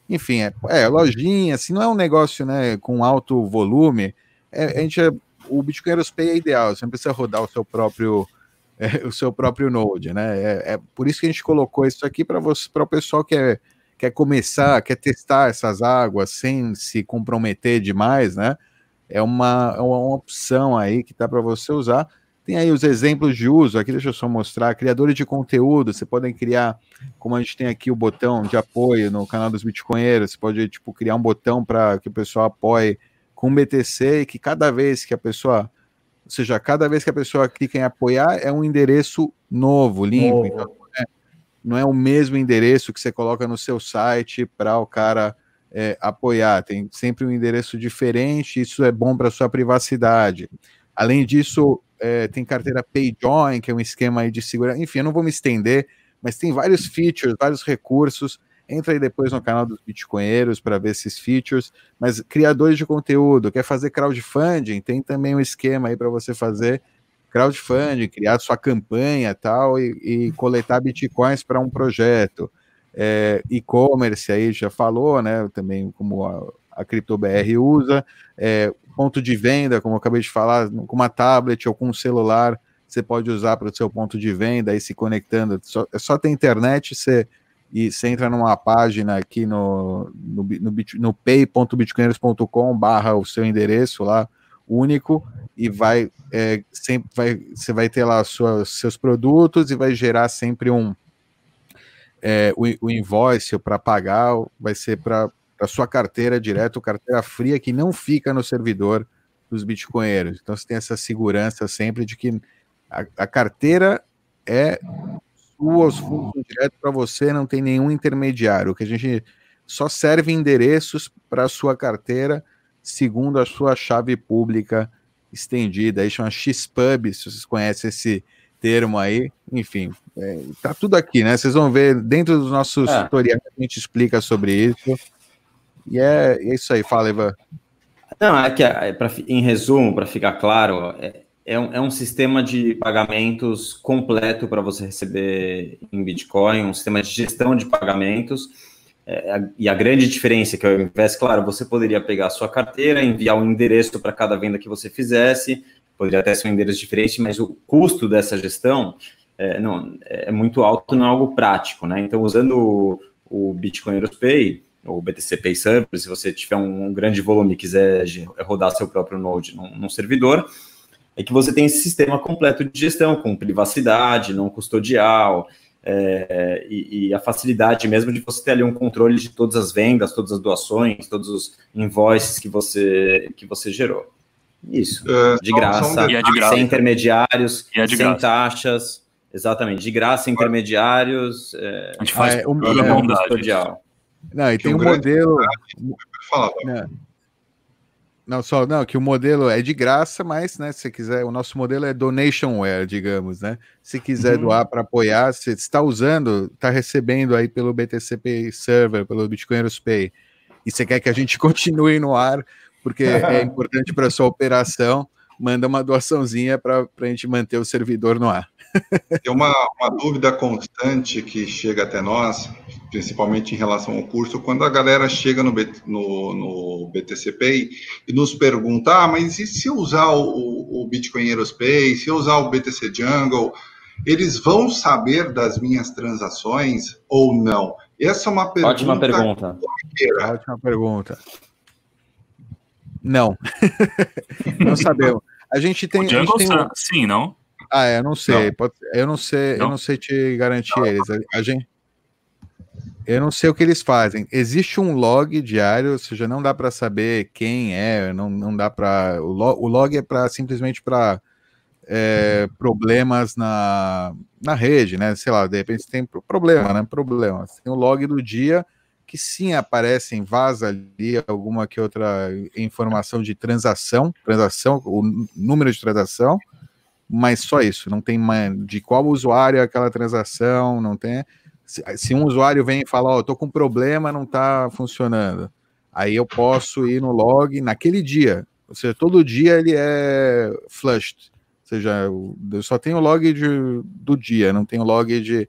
enfim, é, é lojinha, assim, não é um negócio né, com alto volume, é, a gente é, o Bitcoin Aerospay é ideal, você não precisa rodar o seu próprio é, o seu próprio Node, né? É, é, por isso que a gente colocou isso aqui para o pessoal que é, quer começar, quer testar essas águas sem se comprometer demais, né? É uma, é uma opção aí que dá para você usar. Tem aí os exemplos de uso, aqui deixa eu só mostrar. Criadores de conteúdo, você podem criar, como a gente tem aqui o botão de apoio no canal dos Bitcoinheiros, você pode tipo, criar um botão para que o pessoal apoie com BTC e que cada vez que a pessoa, ou seja, cada vez que a pessoa clica em apoiar, é um endereço novo, limpo. Oh. Então, não é, não é o mesmo endereço que você coloca no seu site para o cara é, apoiar. Tem sempre um endereço diferente, isso é bom para sua privacidade. Além disso, é, tem carteira PayJoin, que é um esquema de segurança. Enfim, eu não vou me estender, mas tem vários features, vários recursos. Entra aí depois no canal dos Bitcoinheiros para ver esses features. Mas criadores de conteúdo, quer fazer crowdfunding? Tem também um esquema aí para você fazer crowdfunding, criar sua campanha tal e, e coletar bitcoins para um projeto. É, e-commerce aí já falou, né? Também como a, a CryptoBR usa. É, ponto de venda, como eu acabei de falar, com uma tablet ou com um celular, você pode usar para o seu ponto de venda, aí se conectando. Só, é só ter internet, você, e você entra numa página aqui no, no, no, no pay.bitcoiners.com barra o seu endereço lá, único, e vai, é, sempre vai, você vai ter lá sua, seus produtos e vai gerar sempre um, é, o, o invoice para pagar, vai ser para para sua carteira direto, carteira fria que não fica no servidor dos bitcoinheiros. Então você tem essa segurança sempre de que a, a carteira é sua, os fundos direto para você, não tem nenhum intermediário. Que a gente só serve endereços para a sua carteira segundo a sua chave pública estendida. Aí chama XPub, se vocês conhecem esse termo aí. Enfim, é, tá tudo aqui, né? Vocês vão ver dentro dos nossos é. tutoriais a gente explica sobre isso. E é, é isso aí, fala, Ivan. Não, é que, é, pra, em resumo, para ficar claro, é, é, um, é um sistema de pagamentos completo para você receber em Bitcoin, um sistema de gestão de pagamentos. É, e a grande diferença é que ao invés, claro, você poderia pegar a sua carteira, enviar um endereço para cada venda que você fizesse, poderia até ser um endereço diferente, mas o custo dessa gestão é, não, é muito alto, não é algo prático, né? Então, usando o, o Bitcoin Pay, ou BTC Pay Server, se você tiver um, um grande volume e quiser rodar seu próprio node num, num, servidor, é que você tem esse sistema completo de gestão, com privacidade, não custodial, é, e, e, a facilidade mesmo de você ter ali um controle de todas as vendas, todas as doações, todos os invoices que você, que você gerou. Isso, é, de, graça, é de graça, sem intermediários, é sem graça. taxas, exatamente, de graça, intermediários, é, a gente faz é, um, é, custodial. Não, e tem um, modelo. Não. não, só não, que o modelo é de graça, mas, né, se quiser, o nosso modelo é donationware, digamos, né? Se quiser uhum. doar para apoiar, você está usando, está recebendo aí pelo BTCP Server, pelo Bitcoiners Pay, e você quer que a gente continue no ar, porque é importante para sua operação, manda uma doaçãozinha para a gente manter o servidor no ar. Tem uma, uma dúvida constante que chega até nós, principalmente em relação ao curso, quando a galera chega no, no, no BTC Pay e nos pergunta, ah, mas e se eu usar o, o Bitcoin Aerospace, se eu usar o BTC Jungle, eles vão saber das minhas transações ou não? Essa é uma pergunta. Ótima pergunta. Ótima pergunta. Não. não sabemos. A gente tem. O Jungle, tem um... sim, não? Ah, eu não sei. Não. Pode... eu não sei, não? eu não sei te garantir não. eles. A, gente. Eu não sei o que eles fazem. Existe um log diário, ou seja, não dá para saber quem é, não, não dá para. O, log, o log é para simplesmente para é, problemas na, na rede, né? Sei lá, de repente tem problema, né? Problema. Tem o log do dia que sim aparecem, vaza ali alguma que outra informação de transação, transação, o número de transação, mas só isso, não tem de qual usuário é aquela transação, não tem. Se, se um usuário vem e fala, ó, oh, tô com problema, não tá funcionando, aí eu posso ir no log naquele dia, ou seja, todo dia ele é flushed, ou seja, eu só tenho log de, do dia, não tenho log de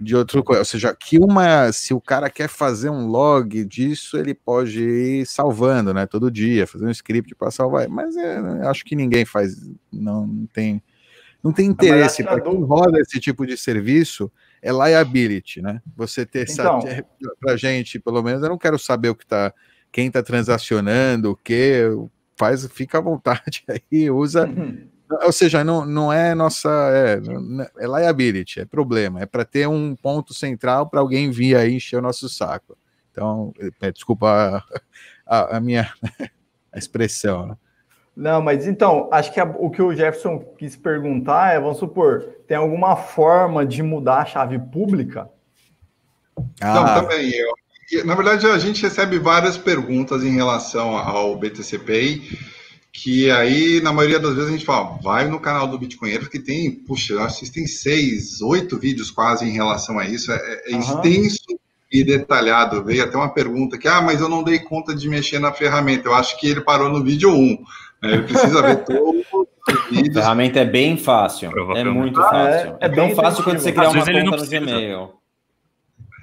de outra coisa. Ou seja, que uma, se o cara quer fazer um log disso, ele pode ir salvando, né? Todo dia, fazer um script para salvar. Mas é, acho que ninguém faz, não, não tem, não tem interesse para quem roda esse tipo de serviço. É liability, né? Você ter então, essa para gente, pelo menos, eu não quero saber o que tá, quem está transacionando, o que faz, fica à vontade aí, usa. Uhum ou seja, não, não é nossa. É, é liability, é problema. É para ter um ponto central para alguém vir aí encher o nosso saco. Então, é, desculpa a, a, a minha a expressão. Né? Não, mas então, acho que a, o que o Jefferson quis perguntar é: vamos supor, tem alguma forma de mudar a chave pública? Ah. Não, também. Eu, na verdade, a gente recebe várias perguntas em relação ao BTCPI que aí, na maioria das vezes, a gente fala, vai no canal do Bitcoinheiro, que tem, puxa, acho que tem seis, oito vídeos quase em relação a isso, é, é uhum. extenso e detalhado. Veio até uma pergunta que, ah, mas eu não dei conta de mexer na ferramenta. Eu acho que ele parou no vídeo 1. Um. Né? Ele precisa ver vídeos. A ferramenta é bem fácil, é muito ah, fácil. É, é, é bem fácil quando você criar uma conta no Gmail.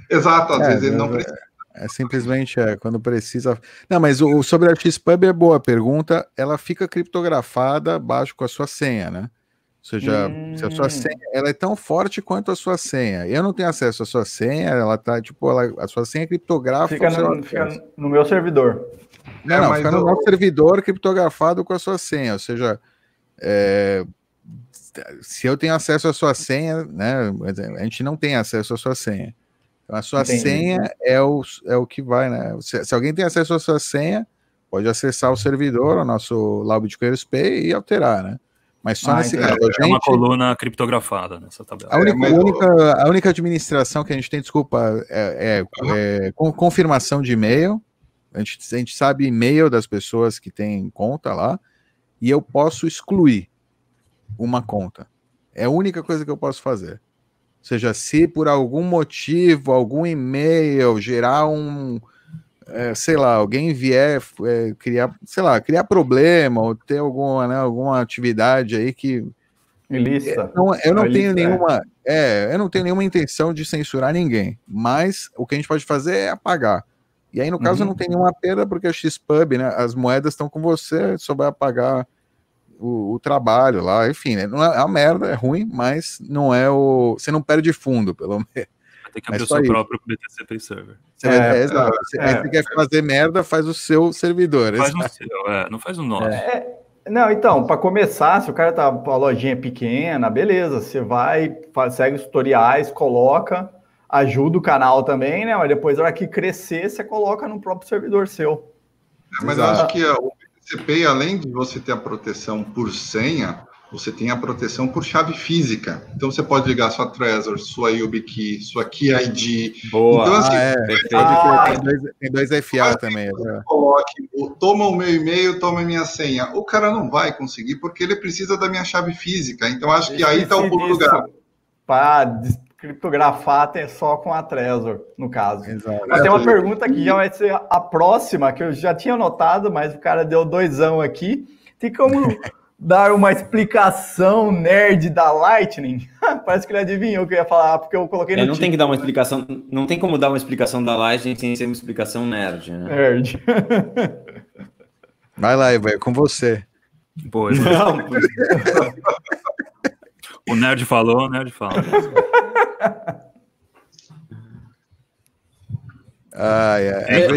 Exato, às é, vezes ele não precisa. É simplesmente é, quando precisa. Não, mas o, sobre a Xpub é boa pergunta. Ela fica criptografada abaixo com a sua senha, né? Ou seja, hum. se a sua hum. senha ela é tão forte quanto a sua senha. Eu não tenho acesso à sua senha, ela tá, tipo, ela, a sua senha é criptográfica. Fica, no, fica no meu servidor. Não, é, não, fica no nosso servidor criptografado com a sua senha. Ou seja, é, se eu tenho acesso à sua senha, né? A gente não tem acesso à sua senha. Então, a sua Entendi. senha é o, é o que vai, né? Se, se, alguém tem acesso à sua senha, pode acessar o servidor, o nosso Lab de Pay e alterar, né? Mas só ah, nesse caso. É uma coluna criptografada nessa tabela. A única, é, única, a única administração que a gente tem, desculpa, é, é, é com confirmação de e-mail. A gente, a gente sabe e-mail das pessoas que têm conta lá. E eu posso excluir uma conta. É a única coisa que eu posso fazer. Ou seja, se por algum motivo, algum e-mail gerar um, é, sei lá, alguém vier é, criar, sei lá, criar problema ou ter alguma, né, alguma atividade aí que ilícita. É, não, eu não Ilícita, tenho nenhuma, é. eu não tenho nenhuma intenção de censurar ninguém, mas o que a gente pode fazer é apagar. E aí no caso uhum. não tem nenhuma perda porque a Xpub, né, as moedas estão com você, só vai apagar o, o, trabalho lá, enfim, né? não é, é uma merda, é ruim, mas não é o. Você não perde fundo, pelo menos. Tem que abrir o seu próprio BTC Pay Server. É, é, é exato. É, você quer fazer merda, faz o seu servidor. Faz o seu, é, não faz o nosso. É, não, então, para começar, se o cara tá com a lojinha pequena, beleza, você vai, faz, segue os tutoriais, coloca, ajuda o canal também, né? Mas depois, na hora que crescer, você coloca no próprio servidor seu. mas Exato. acho que o TCP, além de você ter a proteção por senha, você tem a proteção por chave física. Então você pode ligar sua Trezor, sua YubiKey, sua Key ID. Boa. Então, assim, ah, é. ah, tem, dois, tem dois FA também. É. Coloque, toma o meu e-mail, toma a minha senha. O cara não vai conseguir porque ele precisa da minha chave física. Então acho que aí está o pulo do gato. Para criptografar só com a Trezor, no caso. Exato. Mas tem uma pergunta que já vai ser a próxima, que eu já tinha notado, mas o cara deu doisão aqui. Tem como dar uma explicação nerd da Lightning? Parece que ele adivinhou o que eu ia falar, porque eu coloquei no. É, não tem que dar uma explicação, não tem como dar uma explicação da Lightning sem ser uma explicação nerd, né? Nerd. Vai lá, Ivan, é com você. Boa, não. O nerd falou, o nerd fala. Ai, ai. É.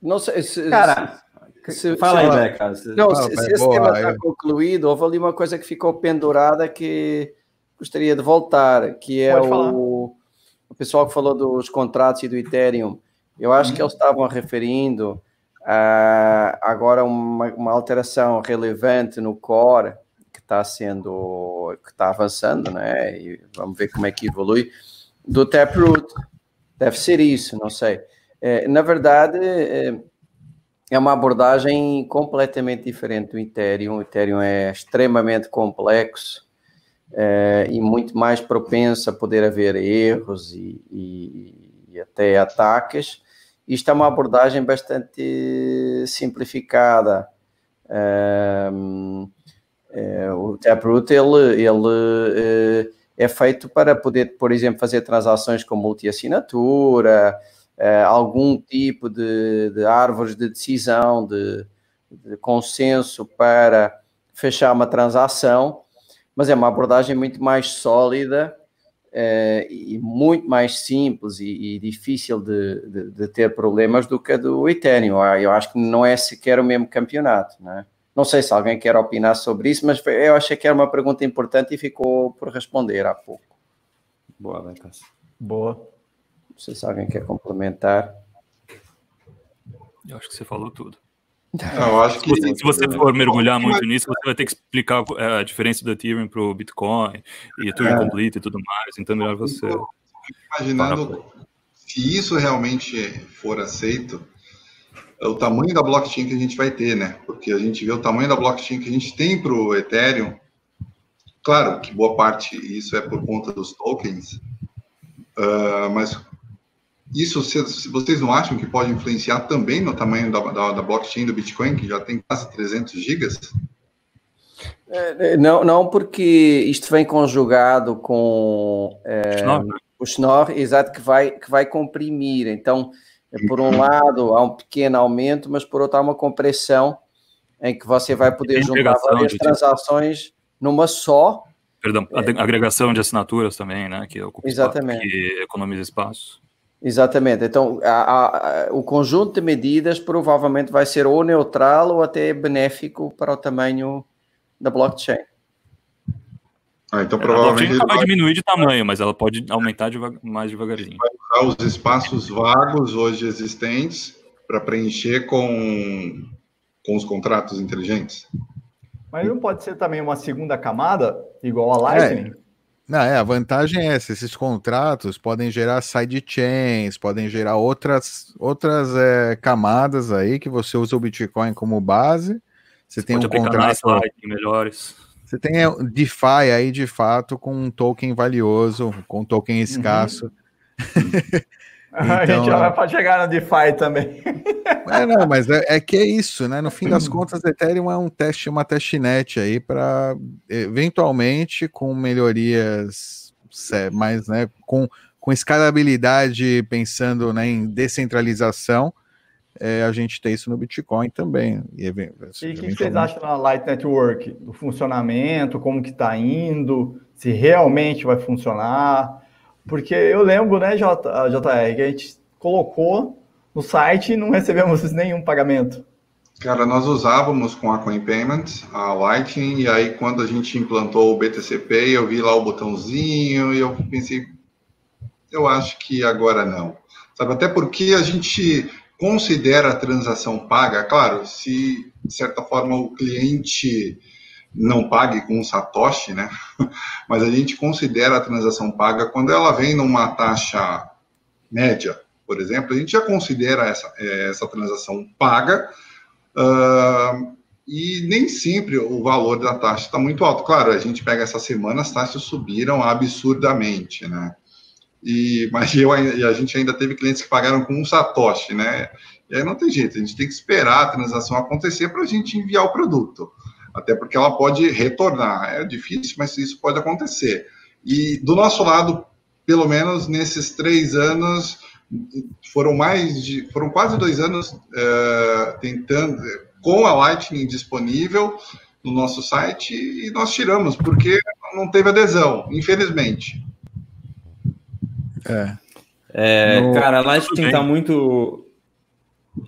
Não sei se. Cara, se, fala se, aí, Beca. Não, se, se esse tema está concluído, houve ali uma coisa que ficou pendurada que gostaria de voltar, que é o, o pessoal que falou dos contratos e do Ethereum. Eu acho que eles estavam referindo Uh, agora, uma, uma, alteração relevante no core está sendo, que está avançando, né? E vamos ver como é que evolui, do Taproot. Deve ser isso, não sei. É, na verdade, é, é uma abordagem completamente diferente do Ethereum. O Ethereum é extremamente complexo é, e muito mais propenso a poder haver erros e, e, e até ataques. Isto é uma abordagem bastante simplificada. É, é, o Taproot ele, ele é, é feito para poder, por exemplo, fazer transações com multi-assinatura, uh, algum tipo de, de, árvores de decisão, de, de, consenso para fechar uma transação, mas é uma abordagem muito mais sólida e muito mais simples e, e difícil de, de, ter problemas do que a do Ethereum. Eu acho que não é sequer o mesmo campeonato, não é? Não sei se alguém quer opinar sobre isso, mas eu achei que era uma pergunta importante e ficou por responder há pouco. Boa, Lucas. Boa. Não sei se alguém quer complementar. Eu acho que você falou tudo. eu acho que... se, você, se você for mergulhar muito nisso, você vai ter que explicar é, a diferença do Ethereum para o Bitcoin e tudo é. complete e tudo mais. Então, melhor você. Imaginando se isso realmente for aceito, é o tamanho da blockchain que a gente vai ter, né? Porque a gente vê o tamanho da blockchain que a gente tem para o Ethereum. Claro que boa parte isso é por conta dos tokens, uh, mas isso, se, vocês não acham que pode influenciar também no tamanho da, da, da blockchain do Bitcoin, que já tem quase 300 gigas? É, não, não, porque isto vem conjugado com é, Schnorr. o Schnorr, exato, que vai, que vai comprimir. Então, por um lado, há um pequeno aumento, mas por outro, há uma compressão em que você vai poder juntar várias transações numa só. Perdão, é, agregação de assinaturas também, né? Que, Exatamente. que economiza espaço. Exatamente. Então, a, a, o conjunto de medidas provavelmente vai ser ou neutral ou até benéfico para o tamanho da blockchain. Ah, então provavelmente. Ela vai diminuir de tamanho, mas ela pode aumentar mais devagarzinho. Vai usar os espaços vagos hoje existentes para preencher com, com os contratos inteligentes. Mas não pode ser também uma segunda camada, igual a Lightning? É. Não, é, a vantagem é essa, esses contratos podem gerar sidechains, podem gerar outras, outras é, camadas aí que você usa o Bitcoin como base. Você, você tem um contrato melhores. Você tem é, DeFi aí de fato com um token valioso, com um token uhum. escasso. Uhum. então, a gente já vai para chegar no DeFi também. É, não, mas é, é, que é isso, né? No fim das contas, Ethereum é um teste, uma testnet aí para eventualmente com melhorias mais, né, com, com escalabilidade, pensando né, em descentralização, é, a gente ter isso no Bitcoin também. E, e o que vocês acham da Light Network? Do funcionamento, como que está indo, se realmente vai funcionar? Porque eu lembro, né, JR, que a gente colocou no site e não recebemos nenhum pagamento. Cara, nós usávamos com a Coin Payments, a Lightning, e aí quando a gente implantou o BTCP, eu vi lá o botãozinho e eu pensei, eu acho que agora não. Sabe, até porque a gente considera a transação paga, claro, se de certa forma o cliente não pague com um satoshi, né? Mas a gente considera a transação paga quando ela vem numa taxa média, por exemplo, a gente já considera essa, é, essa transação paga uh, e nem sempre o valor da taxa está muito alto. Claro, a gente pega essa semana, as taxas subiram absurdamente, né? E, mas eu, a gente ainda teve clientes que pagaram com um satoshi, né? E aí não tem jeito, a gente tem que esperar a transação acontecer para a gente enviar o produto. Até porque ela pode retornar. É difícil, mas isso pode acontecer. E do nosso lado, pelo menos nesses três anos, foram mais de, foram quase dois anos é, tentando com a Lightning disponível no nosso site e nós tiramos porque não teve adesão, infelizmente. É. é no... Cara, a Lightning está muito.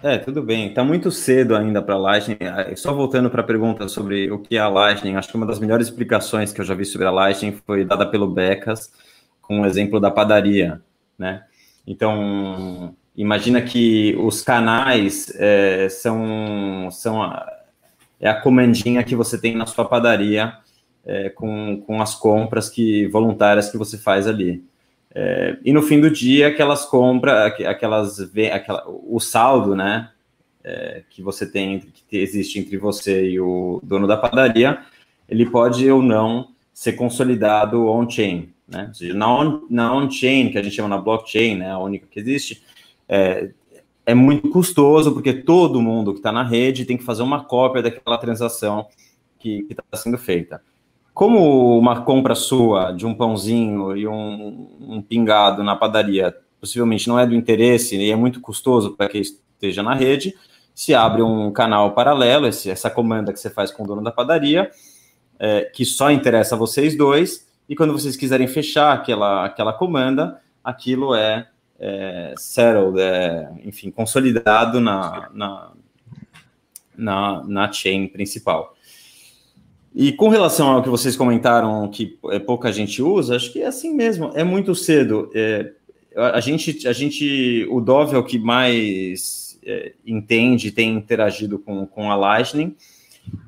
É, tudo bem. Está muito cedo ainda para a Lightning. É, só voltando para a pergunta sobre o que é a Lightning, acho que uma das melhores explicações que eu já vi sobre a Lightning foi dada pelo Becas, com o exemplo da padaria, né? Então, Imagina que os canais é, são, são a, é a comandinha que você tem na sua padaria é, com, com as compras que voluntárias que você faz ali. É, e no fim do dia, aquelas compras, aquelas, aquela, o saldo, né, é, que você tem, que existe entre você e o dono da padaria, ele pode ou não ser consolidado on-chain, né? Ou seja, na on-chain, que a gente chama na blockchain, né, a única que existe, é, é muito custoso, porque todo mundo que está na rede tem que fazer uma cópia daquela transação que está sendo feita. Como uma compra sua de um pãozinho e um, um pingado na padaria possivelmente não é do interesse e é muito custoso para quem esteja na rede, se abre um canal paralelo, esse, essa comanda que você faz com o dono da padaria, é, que só interessa a vocês dois, e quando vocês quiserem fechar aquela, aquela comanda, aquilo é, é settled, é, enfim, consolidado na, na, na, na chain principal. E com relação ao que vocês comentaram que é, pouca gente usa, acho que é assim mesmo, é muito cedo. É, a gente, a gente, o Dove é o que mais é, entende, tem interagido com, com a Lightning.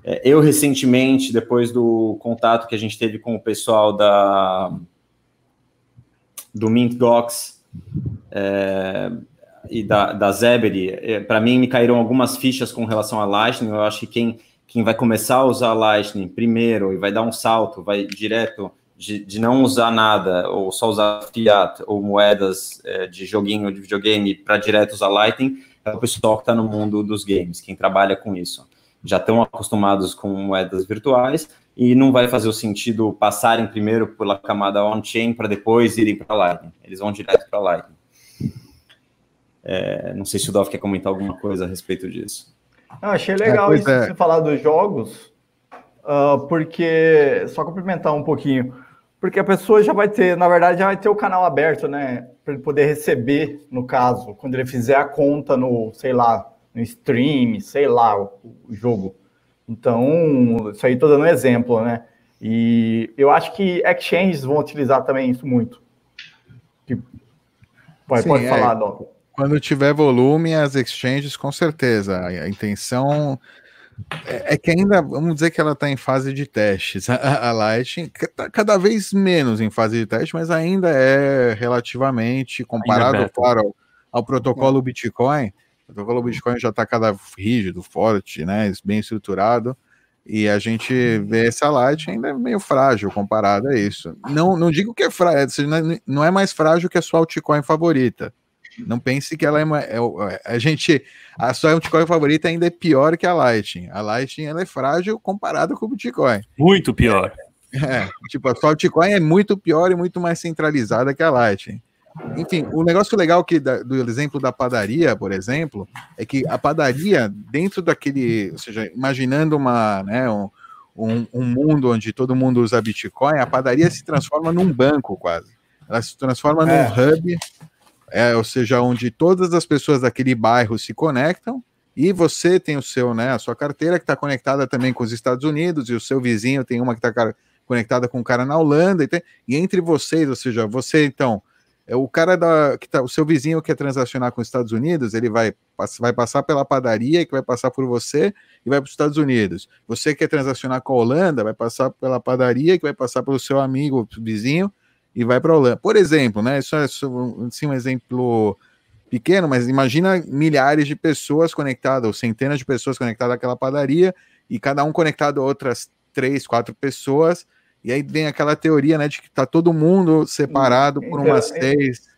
É, eu recentemente, depois do contato que a gente teve com o pessoal da do Mint Gox é, e da, da Zebedee, é, para mim me caíram algumas fichas com relação à Lightning. Eu acho que quem quem vai começar a usar Lightning primeiro e vai dar um salto, vai direto de, de não usar nada, ou só usar fiat ou moedas é, de joguinho de videogame para direto usar Lightning, é o pessoal que está no mundo dos games, quem trabalha com isso. Já estão acostumados com moedas virtuais e não vai fazer o sentido passarem primeiro pela camada on-chain para depois irem para Lightning. Eles vão direto para Lightning. É, não sei se o Dov quer comentar alguma coisa a respeito disso. Eu achei legal é, isso é. você falar dos jogos, uh, porque só complementar um pouquinho, porque a pessoa já vai ter, na verdade, já vai ter o canal aberto, né, para ele poder receber, no caso, quando ele fizer a conta no, sei lá, no stream, sei lá, o, o jogo. Então, isso aí estou dando um exemplo, né? E eu acho que exchanges vão utilizar também isso muito. Pode, Sim, pode é. falar, Dom. Quando tiver volume, as exchanges, com certeza. A, intenção é, é, que ainda, vamos dizer que ela está em fase de testes. A, a Lightning está cada vez menos em fase de teste, mas ainda é relativamente, comparado, é claro, ao, ao protocolo Bitcoin, o protocolo Bitcoin já está cada rígido, forte, né, bem estruturado, e a gente vê essa Lightning ainda é meio frágil comparado a isso. Não, não digo que é frágil, não é mais frágil que a sua altcoin favorita, não pense que ela é, uma, é, é a gente a sua altcoin favorita ainda é pior que a Lightning. A Lightning ela é frágil comparada com o Bitcoin. Muito pior. É, tipo, a sua altcoin é muito pior e muito mais centralizada que a Lightning. Enfim, o negócio legal que do exemplo da padaria, por exemplo, é que a padaria dentro daquele, ou seja, imaginando uma, né, um, um, um mundo onde todo mundo usa Bitcoin, a padaria se transforma num banco quase. Ela se transforma é. num hub é, ou seja, onde todas as pessoas daquele bairro se conectam e você tem o seu, né, a sua carteira que está conectada também com os Estados Unidos e o seu vizinho tem uma que está conectada com um cara na Holanda e, tem, e, entre vocês, ou seja, você então é o cara da que tá, o seu vizinho que quer transacionar com os Estados Unidos, ele vai, vai passar pela padaria que vai passar por você e vai para os Estados Unidos. Você quer transacionar com a Holanda, vai passar pela padaria que vai passar pelo seu amigo vizinho e vai para a Holanda. Por exemplo, né? Isso é assim, um exemplo pequeno, mas imagina milhares de pessoas conectadas, ou centenas de pessoas conectadas àquela padaria, e cada um conectado a outras três, quatro pessoas, e aí vem aquela teoria, né, de que está todo mundo separado por então, umas seis,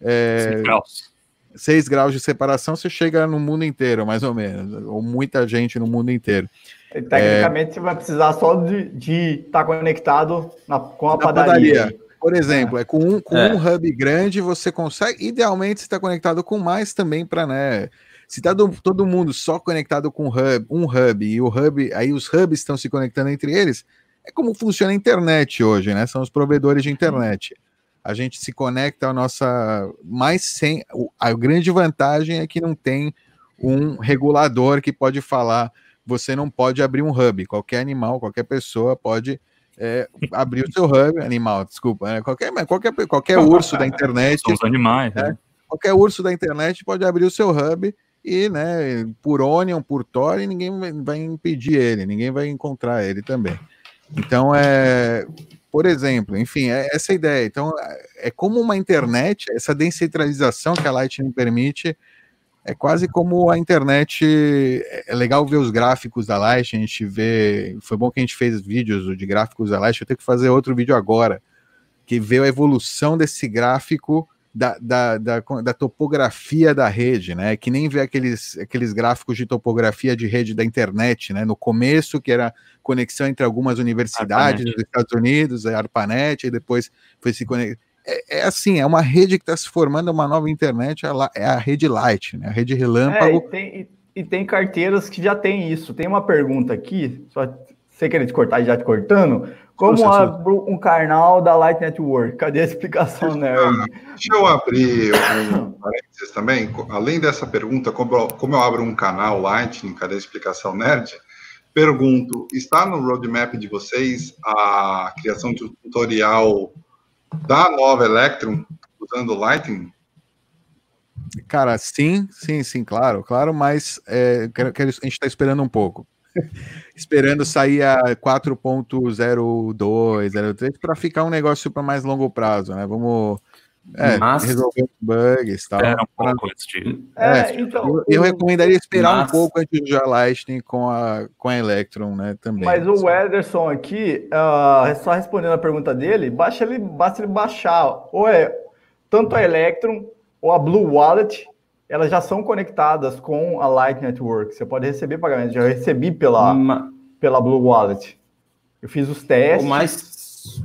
é, seis, graus. seis graus de separação, você chega no mundo inteiro, mais ou menos, ou muita gente no mundo inteiro. Tecnicamente, é, você vai precisar só de estar tá conectado na, com a padaria. padaria. Por exemplo, é, com, um, com é. um hub grande você consegue, idealmente, está conectado com mais também para, né? Se está todo mundo só conectado com hub, um hub e o hub, aí os hubs estão se conectando entre eles, é como funciona a internet hoje, né? São os provedores de internet. A gente se conecta à nossa mais sem a grande vantagem é que não tem um regulador que pode falar você não pode abrir um hub. Qualquer animal, qualquer pessoa pode é, abrir o seu hub animal, desculpa, né? qualquer, qualquer, qualquer urso da internet. São os animais, né? qualquer urso da internet pode abrir o seu hub e, né, por Onion, por Tor, e ninguém vai impedir ele, ninguém vai encontrar ele também. Então, é, por exemplo, enfim, é essa ideia. Então, é como uma internet, essa descentralização que a Lightning permite, é quase como a internet. É legal ver os gráficos da Lightning, a gente vê. Foi bom que a gente fez vídeos de gráficos da Lightning, eu tenho que fazer outro vídeo agora, que vê a evolução desse gráfico da, da, da, da, topografia da rede, né? Que nem vê aqueles, aqueles gráficos de topografia de rede da internet, né? No começo, que era conexão entre algumas universidades ARPANET. dos Estados Unidos, a ARPANET, e depois foi se conectar. É, é, assim, é uma rede que está se formando, uma nova internet, é a rede Light, né? A rede relâmpago. É, e, tem, e, tem carteiras que já tem isso. Tem uma pergunta aqui, só sem querer te cortar e já te cortando. Como abro um canal da Light Network? Cadê a explicação, né? deixa eu abrir um parênteses também. Além dessa pergunta, como eu, como eu abro um canal Lightning, cadê a explicação nerd? Pergunto, está no roadmap de vocês a criação de um tutorial da nova Electron usando Lightning? Cara, sim, sim, sim, claro, claro, mas é, a gente está esperando um pouco. esperando sair a 4.02, 03 para ficar um negócio para mais longo prazo, né? Vamos é, mas... resolver bugs tal. Espera um pouco antes de... É, é, então, eu, eu, recomendaria esperar mas... um pouco antes de usar Lightning com a, com a Electron, né, também. Mas o Ederson aqui, uh, só respondendo a pergunta dele, basta ele, basta ele baixar, ou é tanto a Electron ou a Blue Wallet, elas já são conectadas com a Light Network. Você pode receber pagamento. Já recebi pela, Uma... pela Blue Wallet. Eu fiz os testes.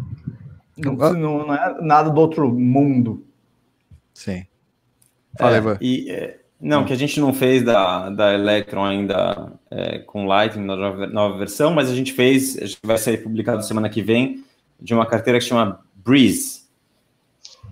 Não, não, não, é nada do outro mundo. Sim. Fala, é, e, é, não, que a gente não fez da, da Electron ainda é, com Lightning na nova, nova, versão, mas a gente fez, a gente vai sair publicado semana que vem, de uma carteira que chama Breeze.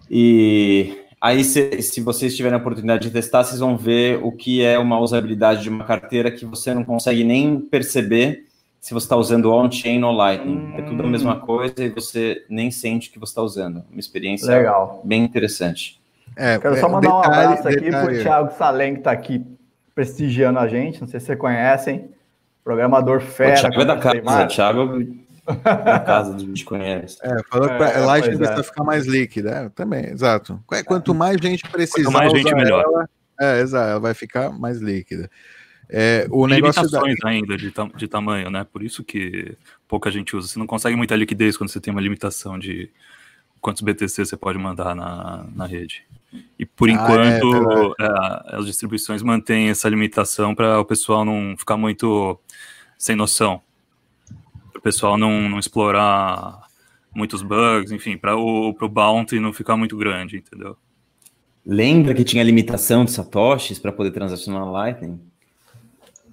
E Aí, se, se vocês tiverem a oportunidade de testar, vocês vão ver o que é uma usabilidade de uma carteira que você não consegue nem perceber se você está usando on-chain ou Lightning. Hum. É tudo a mesma hum. coisa e você nem sente que você está usando. Uma experiência Legal. bem interessante. É, Quero só é, mandar detalhe, um abraço aqui para o Thiago Salem, que está aqui prestigiando a gente. Não sei se vocês conhecem. Programador fera. O Thiago é da casa. Thiago na casa do Bitcoin. É, falou que a Lightning precisa é. ficar mais líquida. É, também, exato. Quanto mais gente precisar. Quanto mais gente, melhor. Ela, é, exato, ela vai ficar mais líquida. É, o Tem negócio limitações da... ainda de, de tamanho, né? Por isso que pouca gente usa. Você não consegue muita liquidez quando você tem uma limitação de quantos BTC você pode mandar na, na rede. E por ah, enquanto, é, é, as distribuições mantêm essa limitação para o pessoal não ficar muito sem noção o pessoal não, não explorar muitos bugs, enfim, para o pro bounty não ficar muito grande, entendeu? Lembra que tinha limitação de satoshis para poder transacionar Lightning?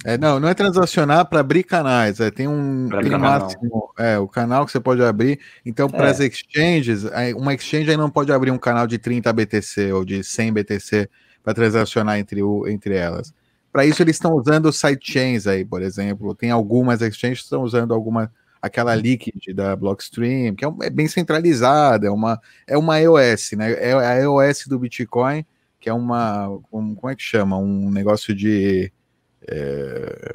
É, não, não é transacionar para abrir canais, é, tem um máximo, é, o canal que você pode abrir. Então, para as é. exchanges, uma exchange aí não pode abrir um canal de 30 BTC ou de 100 BTC para transacionar entre, o, entre elas. Para isso, eles estão usando sidechains aí, por exemplo. Tem algumas exchanges que estão usando alguma aquela liquid da Blockstream, que é, é, bem centralizada, é uma, é uma EOS, né? É a EOS do Bitcoin, que é uma. Um, como é que chama? Um negócio de. É...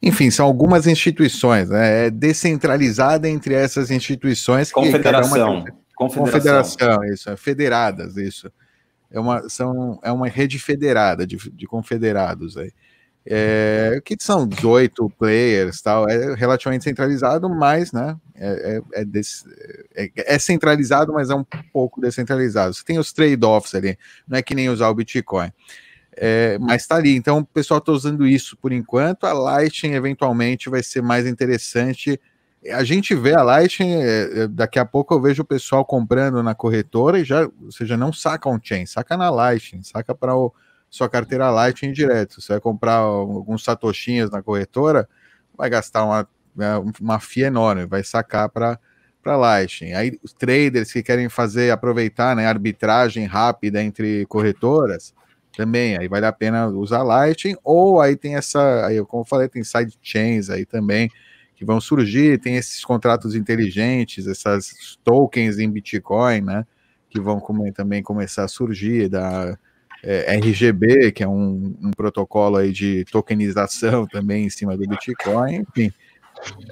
Enfim, são algumas instituições, né? É descentralizada entre essas instituições. Confederação. Que. Confederação. Confederação, isso, é federadas, isso é uma, são, é uma rede federada de, de confederados aí. É, que são 18 players tal, é relativamente centralizado, mas né, é, é, é, des, é, é, centralizado, mas é um pouco descentralizado. Você tem os trade-offs ali, não é que nem usar o Bitcoin. É, mas está ali, então o pessoal está usando isso por enquanto. A Lightning eventualmente vai ser mais interessante a gente vê a Lightning, é, é, daqui a pouco eu vejo o pessoal comprando na corretora e já, ou seja, não saca on-chain, saca na Lightning, saca para sua carteira Lightning direto. Você vai comprar alguns satoshinhas na corretora, vai gastar uma, né, uma FIA enorme, vai sacar para para Lightning. Aí os traders que querem fazer, aproveitar, né, arbitragem rápida entre corretoras, também, aí vale a pena usar Lightning, ou aí tem essa, aí como eu falei, tem side chains aí também, que vão surgir, tem esses contratos inteligentes, essas tokens em Bitcoin, né? que vão também começar a surgir, da é, RGB, que é um, um, protocolo aí de tokenização também em cima do Bitcoin, enfim.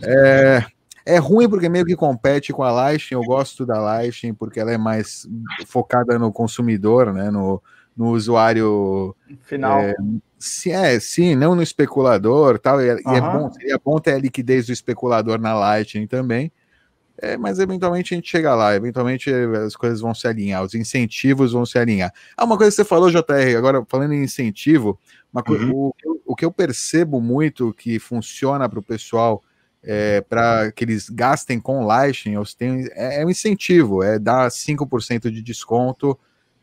É, é ruim porque meio que compete com a Lightning, eu gosto da Lightning porque ela é mais focada no consumidor, né, no, no usuário final. É, se é, sim, não no especulador, tal, e, uhum. é bom, seria bom ter a liquidez do especulador na Lightning também. É, mas eventualmente a gente chega lá, eventualmente as coisas vão se alinhar, os incentivos vão se alinhar. Ah, uma coisa que você falou, JR, agora falando em incentivo, uhum. o, o, que eu percebo muito que funciona para o pessoal é, para que eles gastem com Lightning, é, é um incentivo, é dar 5% de desconto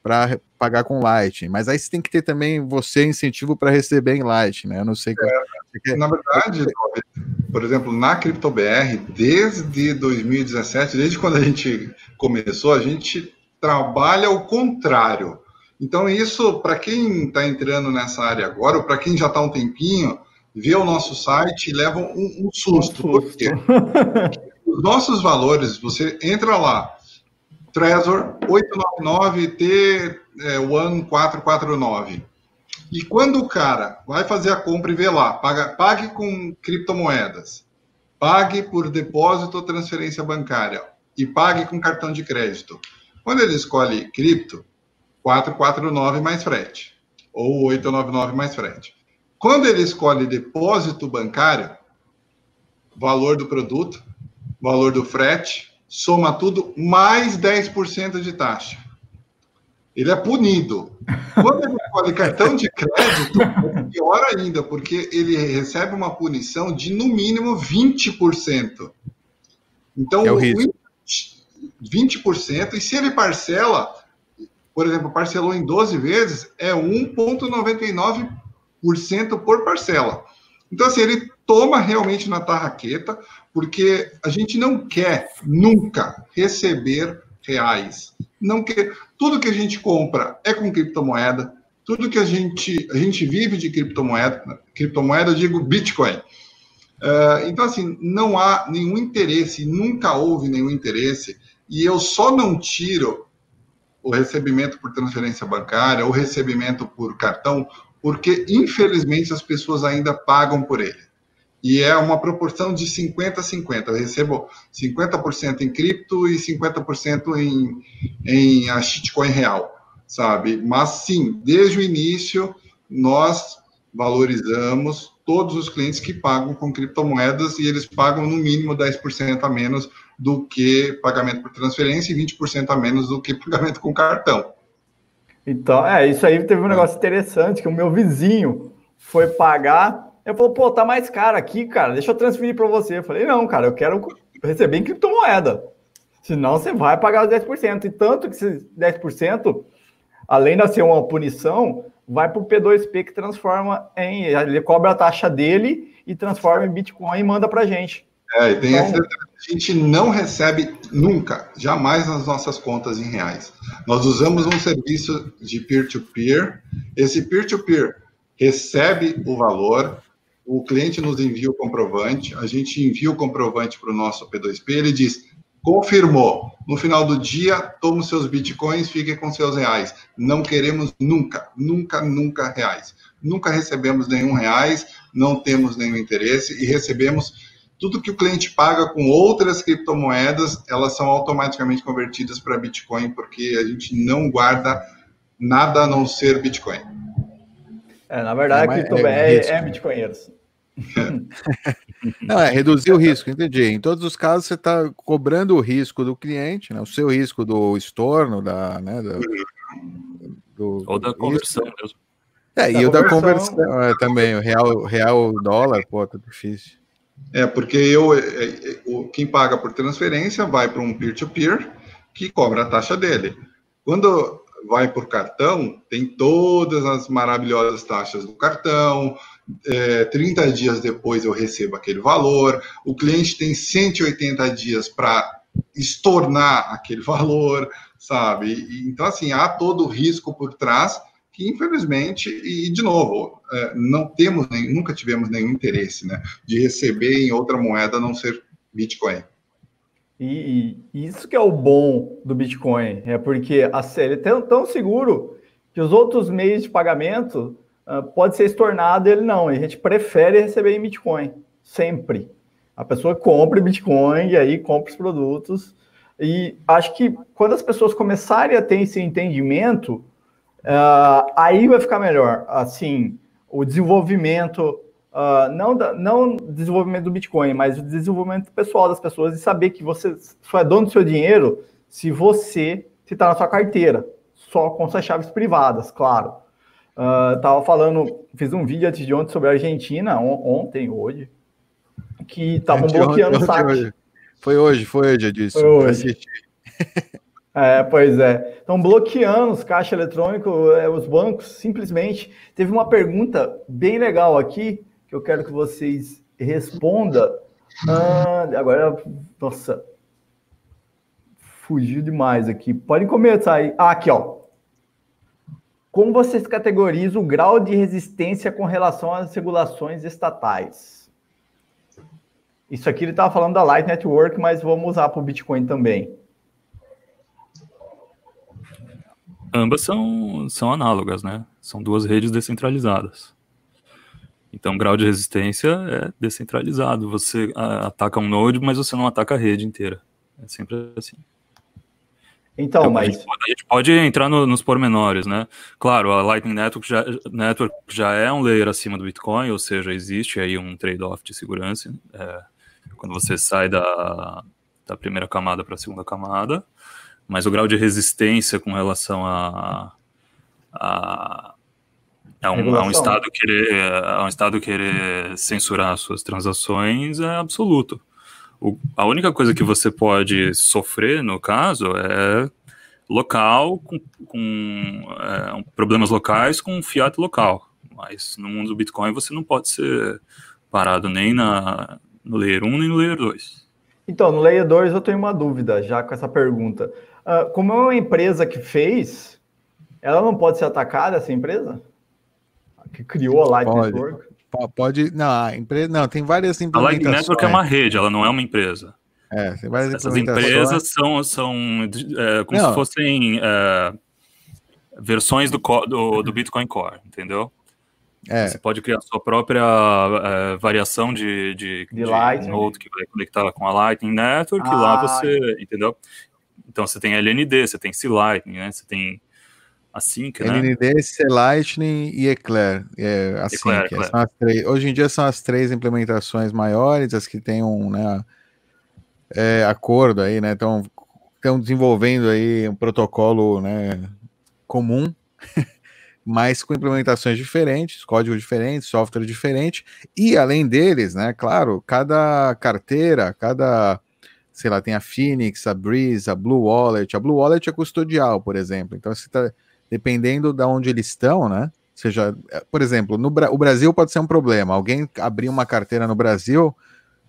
para pagar com Light, mas aí você tem que ter também você incentivo para receber em Light, né? Eu não sei. É, Na verdade, por exemplo, na CryptoBR, desde 2017, desde quando a gente começou, a gente trabalha o contrário. Então, isso, para quem está entrando nessa área agora, ou para quem já está um tempinho, vê o nosso site e leva um, um susto. Um susto. Porque os nossos valores, você entra lá, Trezor 899T1449. E quando o cara vai fazer a compra e vê lá, paga, pague com criptomoedas, pague por depósito ou transferência bancária e pague com cartão de crédito. Quando ele escolhe cripto, 449 mais frete ou 899 mais frete. Quando ele escolhe depósito bancário, valor do produto, valor do frete, soma tudo, mais 10% de taxa. Ele é punido. Quando ele escolhe cartão de crédito, é pior ainda, porque ele recebe uma punição de no mínimo 20%. Então, é o risco. 20%, e se ele parcela, por exemplo, parcelou em 12 vezes, é 1,99% por parcela. Então, assim, ele toma realmente na tarraqueta, porque a gente não quer nunca receber reais. Não quer. Tudo que a gente compra é com criptomoeda. Tudo que a gente a gente vive de criptomoeda, criptomoeda digo Bitcoin. Uh, então assim não há nenhum interesse, nunca houve nenhum interesse e eu só não tiro o recebimento por transferência bancária, o recebimento por cartão, porque infelizmente as pessoas ainda pagam por ele e é uma proporção de 50 a 50. Eu recebo 50% em cripto e 50% em, em a shitcoin real, sabe? Mas sim, desde o início, nós valorizamos todos os clientes que pagam com criptomoedas e eles pagam no mínimo 10% a menos do que pagamento por transferência e 20% a menos do que pagamento com cartão. Então, é, isso aí teve um negócio interessante, que o meu vizinho foi pagar ele falou, pô, tá mais caro aqui, cara, deixa eu transferir para você. Eu falei, não, cara, eu quero receber em criptomoeda. Senão você vai pagar os 10%. E tanto que esses 10%, além de ser uma punição, vai para o P2P que transforma em. Ele cobra a taxa dele e transforma em Bitcoin e manda para gente. É, e tem então, essa, a gente não recebe nunca, jamais nas nossas contas em reais. Nós usamos um serviço de peer-to-peer. -peer. Esse peer-to-peer -peer recebe o valor, o cliente nos envia o comprovante, a gente envia o comprovante para o nosso P2P, ele diz, confirmou, no final do dia, toma os seus bitcoins, fique com seus reais. Não queremos nunca, nunca, nunca reais. Nunca recebemos nenhum reais, não temos nenhum interesse e recebemos tudo que o cliente paga com outras criptomoedas, elas são automaticamente convertidas para Bitcoin, porque a gente não guarda nada a não ser Bitcoin. É, na verdade, é, a CryptoBR é, é, é Bitcoinheiros. Não, é reduzir o risco, entendi. Em todos os casos, você está cobrando o risco do cliente, né, o seu risco do estorno, da, né, do, do ou da conversão risco. mesmo. É, da e o da conversão é, também, o real, real dólar, pô, tá difícil. É, porque eu, é, é, quem paga por transferência vai para um peer-to-peer que cobra a taxa dele. Quando vai por cartão, tem todas as maravilhosas taxas do cartão, é, 30 dias depois eu recebo aquele valor, o cliente tem 180 dias para estornar aquele valor, sabe? Então, assim, há todo o risco por trás que, infelizmente, e de novo, é, não temos, nem, nunca tivemos nenhum interesse né, de receber em outra moeda a não ser Bitcoin. E, e, isso que é o bom do Bitcoin, é porque a, ele é tão, tão seguro que os outros meios de pagamento pode ser estornado, ele não. A gente prefere receber em Bitcoin, sempre. A pessoa compra Bitcoin e aí compra os produtos. E acho que quando as pessoas começarem a ter esse entendimento, uh, aí vai ficar melhor. Assim, o desenvolvimento Uh, não, da, não desenvolvimento do Bitcoin, mas o desenvolvimento pessoal das pessoas e saber que você só é dono do seu dinheiro se você está na sua carteira, só com suas chaves privadas, claro. Uh, tava falando, fiz um vídeo antes de ontem sobre a Argentina, on, ontem, hoje, que estavam bloqueando o site. Foi hoje, foi hoje, eu disse. Foi hoje. É, pois é. Estão bloqueando os caixas eletrônicos, é, os bancos, simplesmente. Teve uma pergunta bem legal aqui, que eu quero que vocês respondam. Ah, agora, nossa, fugiu demais aqui. Podem começar aí. Ah, aqui, ó. Como vocês categorizam o grau de resistência com relação às regulações estatais? Isso aqui ele estava falando da Light Network, mas vamos usar para o Bitcoin também. Ambas são, são análogas, né? São duas redes descentralizadas. Então, o grau de resistência é descentralizado. Você ataca um node, mas você não ataca a rede inteira. É sempre assim. Então, então mas... A gente, pode, a gente pode entrar no, nos pormenores, né? Claro, a Lightning Network já, Network já é um layer acima do Bitcoin, ou seja, existe aí um trade-off de segurança. É, quando você sai da, da primeira camada para a segunda camada, mas o grau de resistência com relação a, a é um, é um, estado querer, é um estado querer censurar suas transações é absoluto. O, a única coisa que você pode sofrer, no caso, é local, com, com é, problemas locais com fiat local. Mas no mundo do Bitcoin você não pode ser parado nem na, no Layer 1 nem no Layer 2. Então, no Layer 2 eu tenho uma dúvida já com essa pergunta. Uh, como é uma empresa que fez, ela não pode ser atacada, essa empresa? que criou a Light pode, Network? Pode, não, a empresa, não, tem várias A Light Network é uma rede, ela não é uma empresa. É, tem várias Essas empresas são, são é, como não. se fossem é, versões do, do, do, Bitcoin Core, entendeu? É. Você pode criar sua própria é, variação de, de, de, de node que vai conectar com a Lightning Network, ah. e lá ah. você, entendeu? Então você tem LND, você tem C-Lightning, né? Você tem Assim que, né? LND, C-Lightning e Eclair. É, assim, Eclair, Eclair. São as três, hoje em dia são as três implementações maiores, as que têm um né, é, acordo aí, né? Estão desenvolvendo aí um protocolo né, comum, mas com implementações diferentes, códigos diferentes, software diferente, e além deles, né, claro, cada carteira, cada sei lá, tem a Phoenix, a Breeze, a Blue Wallet. A Blue Wallet é custodial, por exemplo. Então, você está dependendo de onde eles estão, né? Ou seja, é, por exemplo, no o Brasil pode ser um problema. Alguém abrir uma carteira no Brasil,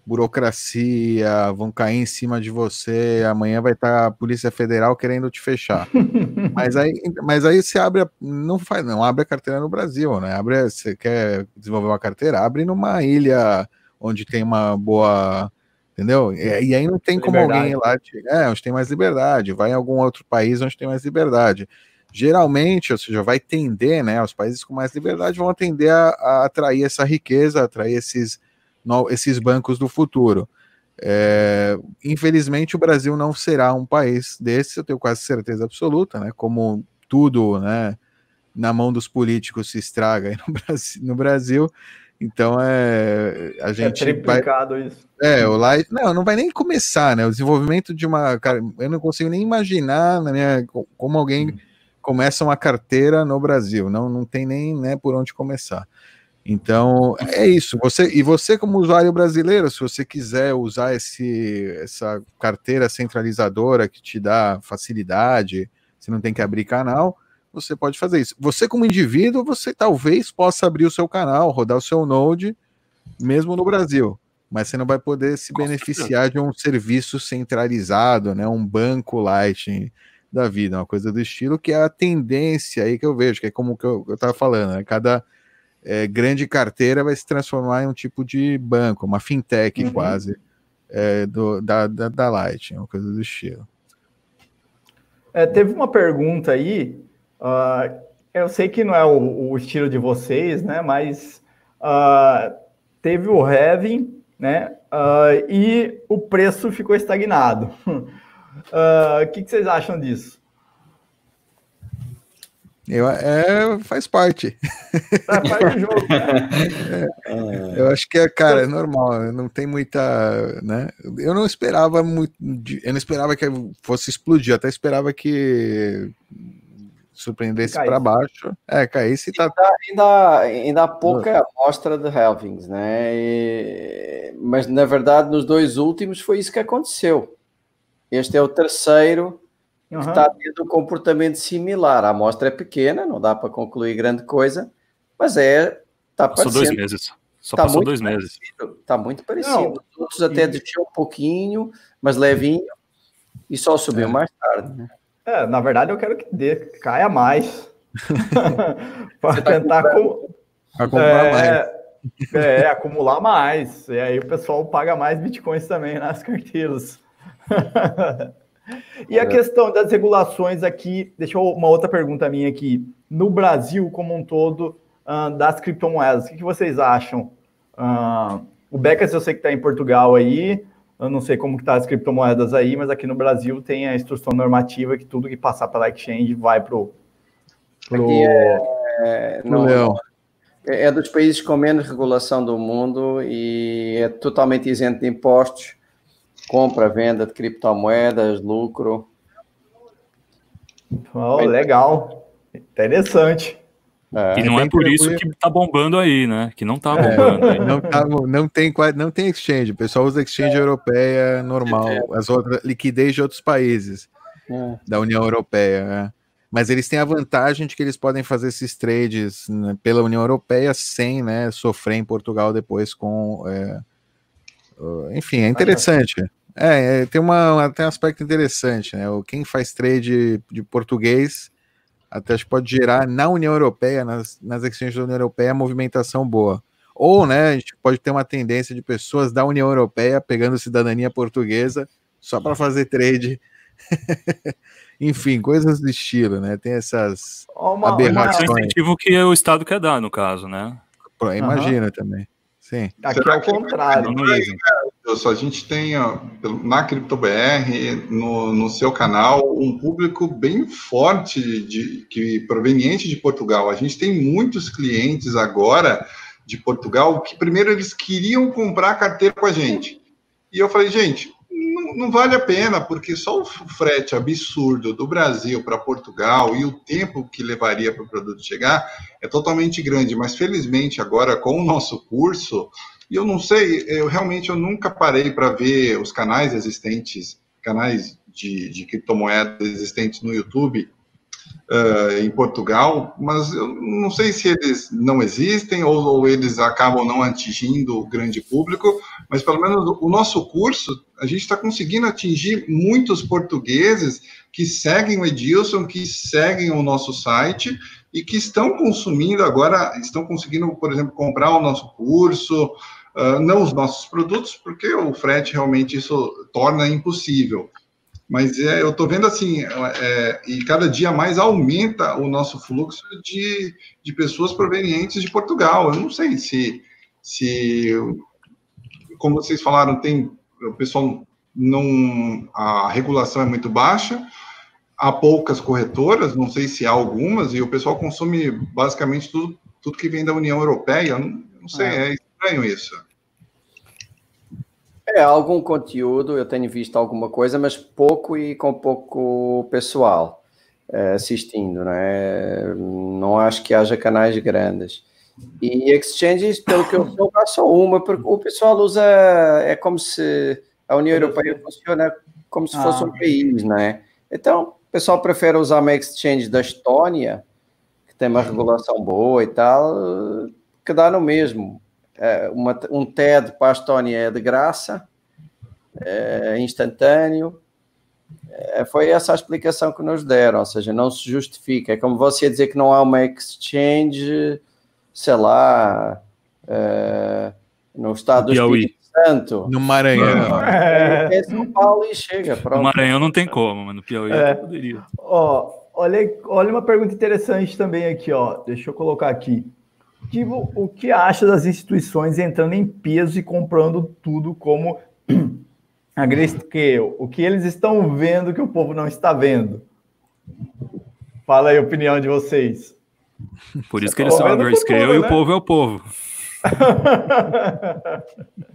burocracia, vão cair em cima de você, amanhã vai estar a Polícia Federal querendo te fechar. mas aí, mas aí você abre, não faz, não abre a carteira no Brasil, né? Abre, você quer desenvolver uma carteira, abre numa ilha onde tem uma boa entendeu? E, e, aí não tem como liberdade. alguém lá, é, onde tem mais liberdade, vai em algum outro país onde tem mais liberdade geralmente, ou seja, vai tender, né? Os países com mais liberdade vão tender a, a atrair essa riqueza, atrair esses, no, esses bancos do futuro. É, infelizmente, o Brasil não será um país desse, eu tenho quase certeza absoluta, né? Como tudo, né? Na mão dos políticos se estraga no Brasil, no Brasil. Então é a é gente é vai, isso. É, o Light, não, não vai nem começar, né? O desenvolvimento de uma, cara, eu não consigo nem imaginar na minha como alguém hum começa uma carteira no Brasil, não, não tem nem né, por onde começar. Então, é isso. Você E você, como usuário brasileiro, se você quiser usar esse, essa carteira centralizadora que te dá facilidade, você não tem que abrir canal, você pode fazer isso. Você, como indivíduo, você talvez possa abrir o seu canal, rodar o seu Node, mesmo no Brasil. Mas você não vai poder se beneficiar de um serviço centralizado, né? Um banco Lightning da vida, uma coisa do estilo, que é a tendência aí que eu vejo, que é como que eu, estava falando, né? cada é, grande carteira vai se transformar em um tipo de banco, uma fintech uhum. quase, é, do, da, da, da Light, uma coisa do estilo. É, teve uma pergunta aí, uh, eu sei que não é o, o, estilo de vocês, né? Mas uh, teve o Heaven, né? Uh, e o preço ficou estagnado. O que, que vocês acham disso? Eu, é, faz parte. É, faz do jogo, é, eu acho que é, cara, é normal, não tem muita, né? Eu não esperava muito, eu não esperava que fosse explodir, até esperava que surpreendesse para baixo. É, caísse tá. Ainda, ainda, pouca amostra de Helvings, né? E... Mas na verdade, nos dois últimos foi isso que aconteceu. Este é o terceiro uhum. que está tendo um comportamento similar. A amostra é pequena, não dá para concluir grande coisa, mas é. Tá Passou dois meses. Só tá passou dois meses. Está muito parecido. Não, Os outros até desceu um pouquinho, mas levinho, e só subiu é. mais tarde. Né? É, na verdade, eu quero que dê, caia mais. para tá tentar com... acumular é, mais. É, acumular mais. E aí o pessoal paga mais bitcoins também nas carteiras. E a é. questão das regulações aqui, deixa eu uma outra pergunta minha aqui. No Brasil, como um todo, uh, das criptomoedas, o que, vocês acham? Uh, o Becas eu sei que está em Portugal aí, eu não sei como que tá as criptomoedas aí, mas aqui no Brasil tem a instrução normativa que tudo que passar pela exchange vai pro... pro... É, é, não, é, é dos países com menos regulação do mundo e é totalmente isento de impostos compra, venda de criptomoedas, lucro. Oh, legal, interessante. É, e não é, é por isso que tá bombando aí, né? Que não tá é, bombando. É, não, tá, não, tem, não tem exchange. O pessoal usa exchange é. europeia normal, as outras liquidez de outros países é. da União Europeia. Né? Mas eles têm a vantagem de que eles podem fazer esses trades né, pela União Europeia sem né, sofrer em Portugal depois com. Enfim, é interessante. É, é, tem, uma, tem um aspecto interessante, né? Quem faz trade de português até acho que pode gerar na União Europeia, nas, nas exchanges da União Europeia, movimentação boa. Ou, né, a gente pode ter uma tendência de pessoas da União Europeia pegando cidadania portuguesa só para fazer trade. Enfim, coisas do estilo, né? Tem essas uma, aberrações. Uma... incentivo que o Estado quer dar, no caso, né? Imagina uhum. também. Sim. Aqui Será é o contrário. A gente tem na CryptoBR, no, no seu canal, um público bem forte de, que proveniente de Portugal. A gente tem muitos clientes agora de Portugal que primeiro eles queriam comprar carteira com a gente. E eu falei, gente, não, vale a pena, porque só o frete absurdo do Brasil para Portugal e o tempo que levaria para o produto chegar é totalmente grande. Mas felizmente agora com o nosso curso, e eu não sei, eu realmente eu nunca parei para ver os canais existentes, canais de, de criptomoedas existentes no YouTube uh, em Portugal, mas eu não sei se eles não existem ou, ou, eles acabam não atingindo o grande público, mas pelo menos o nosso curso, a gente está conseguindo atingir muitos portugueses que seguem o Edilson, que seguem o nosso site e que estão consumindo agora, estão conseguindo, por exemplo, comprar o nosso curso, uh, não os nossos produtos, porque o frete realmente isso torna impossível. Mas é, eu estou vendo assim, é, e cada dia mais aumenta o nosso fluxo de, de pessoas provenientes de Portugal. Eu não sei se, se, como vocês falaram, tem o pessoal não, a regulação é muito baixa, há poucas corretoras, não sei se há algumas, e o pessoal consome basicamente tudo, tudo que vem da União Europeia. Eu não, não sei, é. é estranho isso. É, algum conteúdo, eu tenho visto alguma coisa, mas pouco e com pouco pessoal é, assistindo, né? Não acho que haja canais grandes. E exchanges, pelo que eu sou, só uma, porque o pessoal usa, é como se a União Europeia funciona como se fosse ah. um país, né? Então, o pessoal prefere usar uma exchange da Estônia, que tem uma regulação boa e tal, que dá no mesmo é, uma, um TED para a Estónia é de graça, é instantâneo. É, foi essa a explicação que nos deram, ou seja, não se justifica. É como você dizer que não há uma exchange, sei lá, é, no estado do Espírito tanto. No Maranhão. É, é São Paulo e chega. Pronto. No Maranhão não tem como, mas no Piauí é. poderia. Ó, olha, olha uma pergunta interessante também aqui, ó. Deixa eu colocar aqui. Tipo, o que acha das instituições entrando em peso e comprando tudo como a Grayscale? O que eles estão vendo que o povo não está vendo? Fala aí a opinião de vocês. Por isso que eles são Grayscale mundo, e né? o povo é o povo.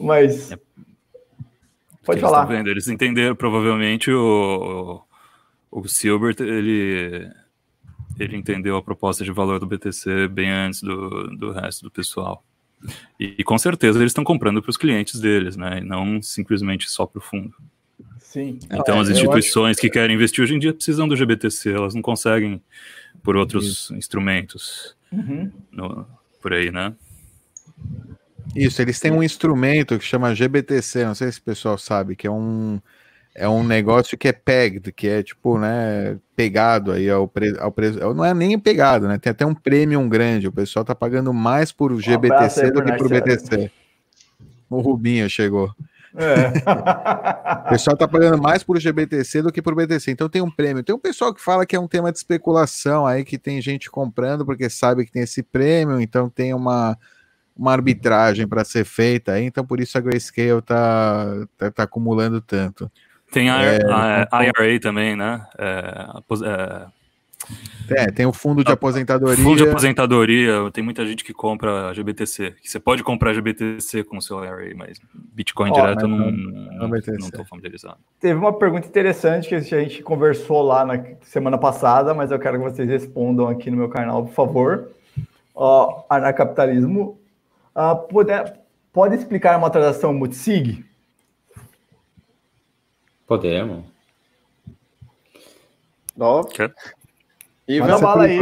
Mas. É. Pode falar. Eles, vendo, eles entenderam, provavelmente, o, o, o Silbert, ele, ele entendeu a proposta de valor do BTC bem antes do, do resto do pessoal. E, e com certeza eles estão comprando para os clientes deles, né? E não simplesmente só para o fundo. Sim. Então, as instituições acho... que querem investir hoje em dia precisam do GBTC, elas não conseguem por outros Isso. instrumentos uhum. no, por aí, né? Isso, eles têm um instrumento que chama GBTC, não sei se o pessoal sabe, que é um é um negócio que é pegged, que é tipo, né, pegado aí ao, pre, ao preço. Não é nem pegado, né? Tem até um premium grande. O pessoal tá pagando mais por GBTC um do que por BTC. O Rubinho chegou. É. o pessoal tá pagando mais por GBTC do que por BTC. Então tem um prêmio. Tem um pessoal que fala que é um tema de especulação aí, que tem gente comprando porque sabe que tem esse prêmio, então tem uma uma arbitragem para ser feita aí, então por isso a Grayscale tá, tá, tá acumulando tanto. Tem a, é, a, a IRA também, né? É, é, tem o fundo de aposentadoria. Fundo de aposentadoria, tem muita gente que compra GBTC. Você pode comprar GBTC com o seu IRA, mas Bitcoin oh, direto mas não, não, não estou familiarizado. Teve uma pergunta interessante que a gente conversou lá na semana passada, mas eu quero que vocês respondam aqui no meu canal, por favor. Ó, anarcapitalismo Uh, pode, pode explicar uma transação multisig? Podemos. Ok. E vamos bala aí.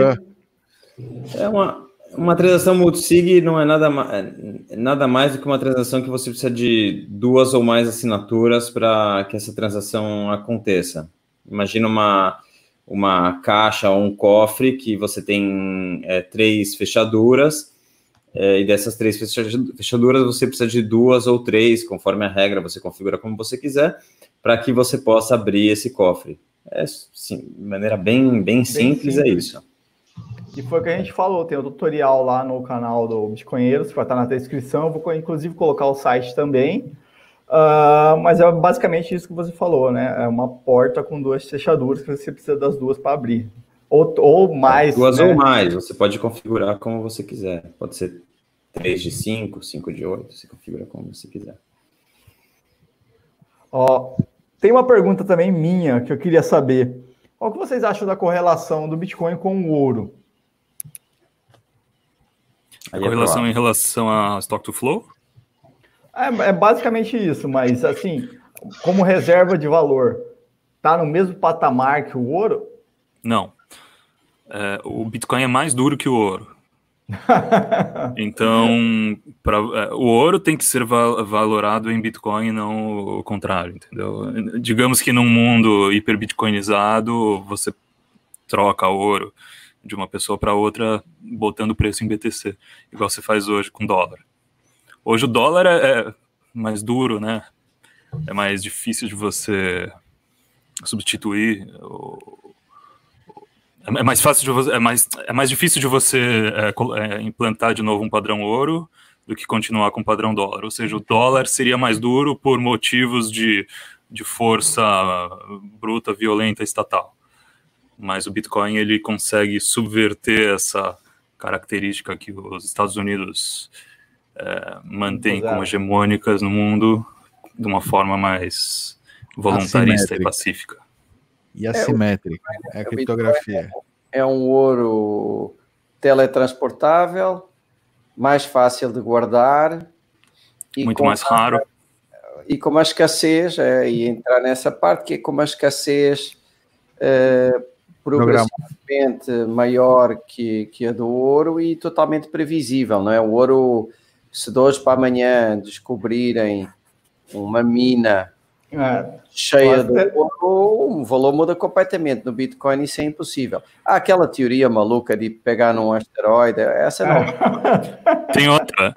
É uma, uma transação multisig não é nada, nada mais do que uma transação que você precisa de duas ou mais assinaturas para que essa transação aconteça. Imagina uma, uma caixa ou um cofre que você tem é, três fechaduras é, e dessas três fechaduras você precisa de duas ou três, conforme a regra, você configura como você quiser, para que você possa abrir esse cofre. É, sim, de maneira bem, bem, simples, simples, é isso. E foi o que a gente falou, tem o um tutorial lá no canal do Bitcoinheiros, vai estar na descrição, eu vou inclusive colocar o site também. Uh, mas é basicamente isso que você falou, né? É uma porta com duas fechaduras que você precisa das duas para abrir. Ou, ou mais. Duas né? ou mais, você pode configurar como você quiser. Pode ser 3 de 5, 5 de 8, você configura como você quiser. Ó, tem uma pergunta também minha que eu queria saber. Qual que vocês acham da correlação do Bitcoin com o ouro? A correlação em relação a stock to flow? É, é, basicamente isso, mas assim, como reserva de valor, tá no mesmo patamar que o ouro? Não. É, o Bitcoin é mais duro que o ouro. então, pra, é, o ouro tem que ser val valorado em Bitcoin não o contrário, entendeu? Digamos que num mundo hiperbitcoinizado, você troca ouro de uma pessoa para outra botando preço em BTC, igual você faz hoje com dólar. Hoje o dólar é, é mais duro, né? É mais difícil de você substituir o, é mais fácil de você, é mais, é mais difícil de você é, é, implantar de novo um padrão ouro do que continuar com o padrão dólar. Ou seja, o dólar seria mais duro por motivos de, de força bruta, violenta, estatal. Mas o Bitcoin ele consegue subverter essa característica que os Estados Unidos é, mantêm como hegemônicas no mundo de uma forma mais voluntarista e pacífica. E assimétrico, é, é a criptografia. É um ouro teletransportável, mais fácil de guardar. Muito mais raro. E com uma escassez, é, e entrar nessa parte, que é com uma escassez é, progressivamente maior que, que a do ouro e totalmente previsível, não é? O ouro, se de hoje para amanhã descobrirem uma mina é, cheia de ouro, o valor muda completamente. No Bitcoin isso é impossível. Há aquela teoria maluca de pegar num asteroide, essa não. Tem outra.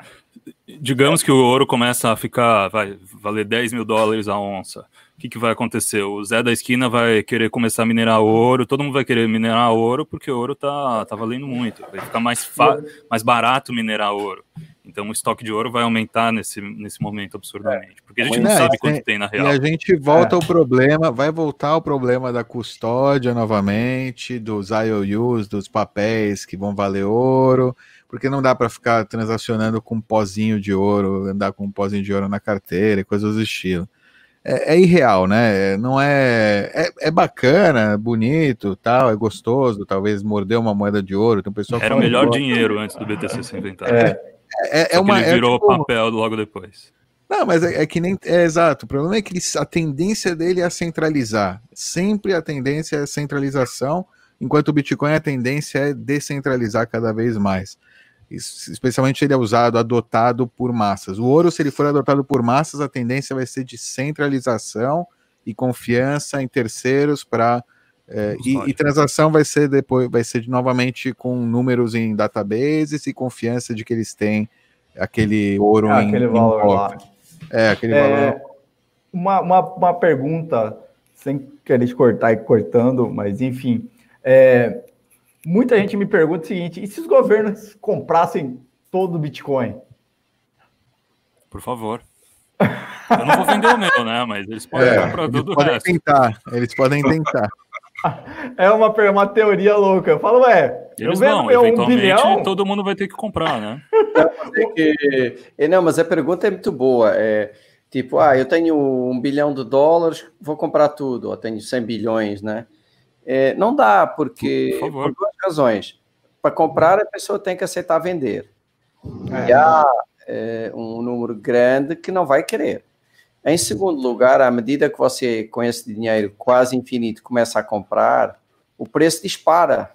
digamos que o ouro começa a ficar, vai valer 10 mil dólares a onça. O que, que vai acontecer? O Zé da esquina vai querer começar a minerar ouro, todo mundo vai querer minerar ouro porque o ouro tá, tá valendo muito. Vai ficar mais, mais barato minerar ouro. Então o estoque de ouro vai aumentar nesse, nesse momento absurdamente, porque a gente não é, sabe quanto tem na real. E a gente volta é. ao problema, vai voltar ao problema da custódia novamente, dos IOUs, dos papéis que vão valer ouro, porque não dá para ficar transacionando com um pozinho de ouro, andar com um pozinho de ouro na carteira e coisas do estilo. É, é, irreal, né? Não é, é, é bacana, bonito, tal, é gostoso. Talvez morder uma moeda de ouro. Tem um pessoal Era o melhor dinheiro antes do BTC ser inventado. É, é, é uma. Ele virou é, tipo, papel logo depois. Não, mas é, é, que nem. É exato. O problema é que ele, a tendência dele é centralizar. Sempre a tendência é centralização, enquanto o Bitcoin a tendência é descentralizar cada vez mais. Isso, especialmente ele é usado, adotado por massas. O ouro, se ele for adotado por massas, a tendência vai ser de centralização e confiança em terceiros para é, e, e, transação vai ser depois, vai ser novamente com números em databases e confiança de que eles têm aquele ouro ah, em, aquele valor em lá. É, aquele é, valor. Uma, uma, uma pergunta, sem querer te cortar e cortando, mas enfim. É, muita gente me pergunta o seguinte: e se os governos comprassem todo o Bitcoin? Por favor. Eu não vou vender o meu, né? Mas eles podem é, comprar tudo o resto. Tentar, eles podem tentar. É uma, uma teoria louca. Eu falo, ué, Eles eu vendo um bilhão. Todo mundo vai ter que comprar, né? Não, que... É, não, mas a pergunta é muito boa. É tipo, ah, eu tenho um bilhão de dólares, vou comprar tudo, ou tenho 100 bilhões, né? É, não dá, porque por, por, duas razões. Para comprar, a pessoa tem que aceitar vender. É. E há é, um número grande que não vai querer. Em segundo lugar, à medida que você, com esse dinheiro quase infinito, começa a comprar, o preço dispara.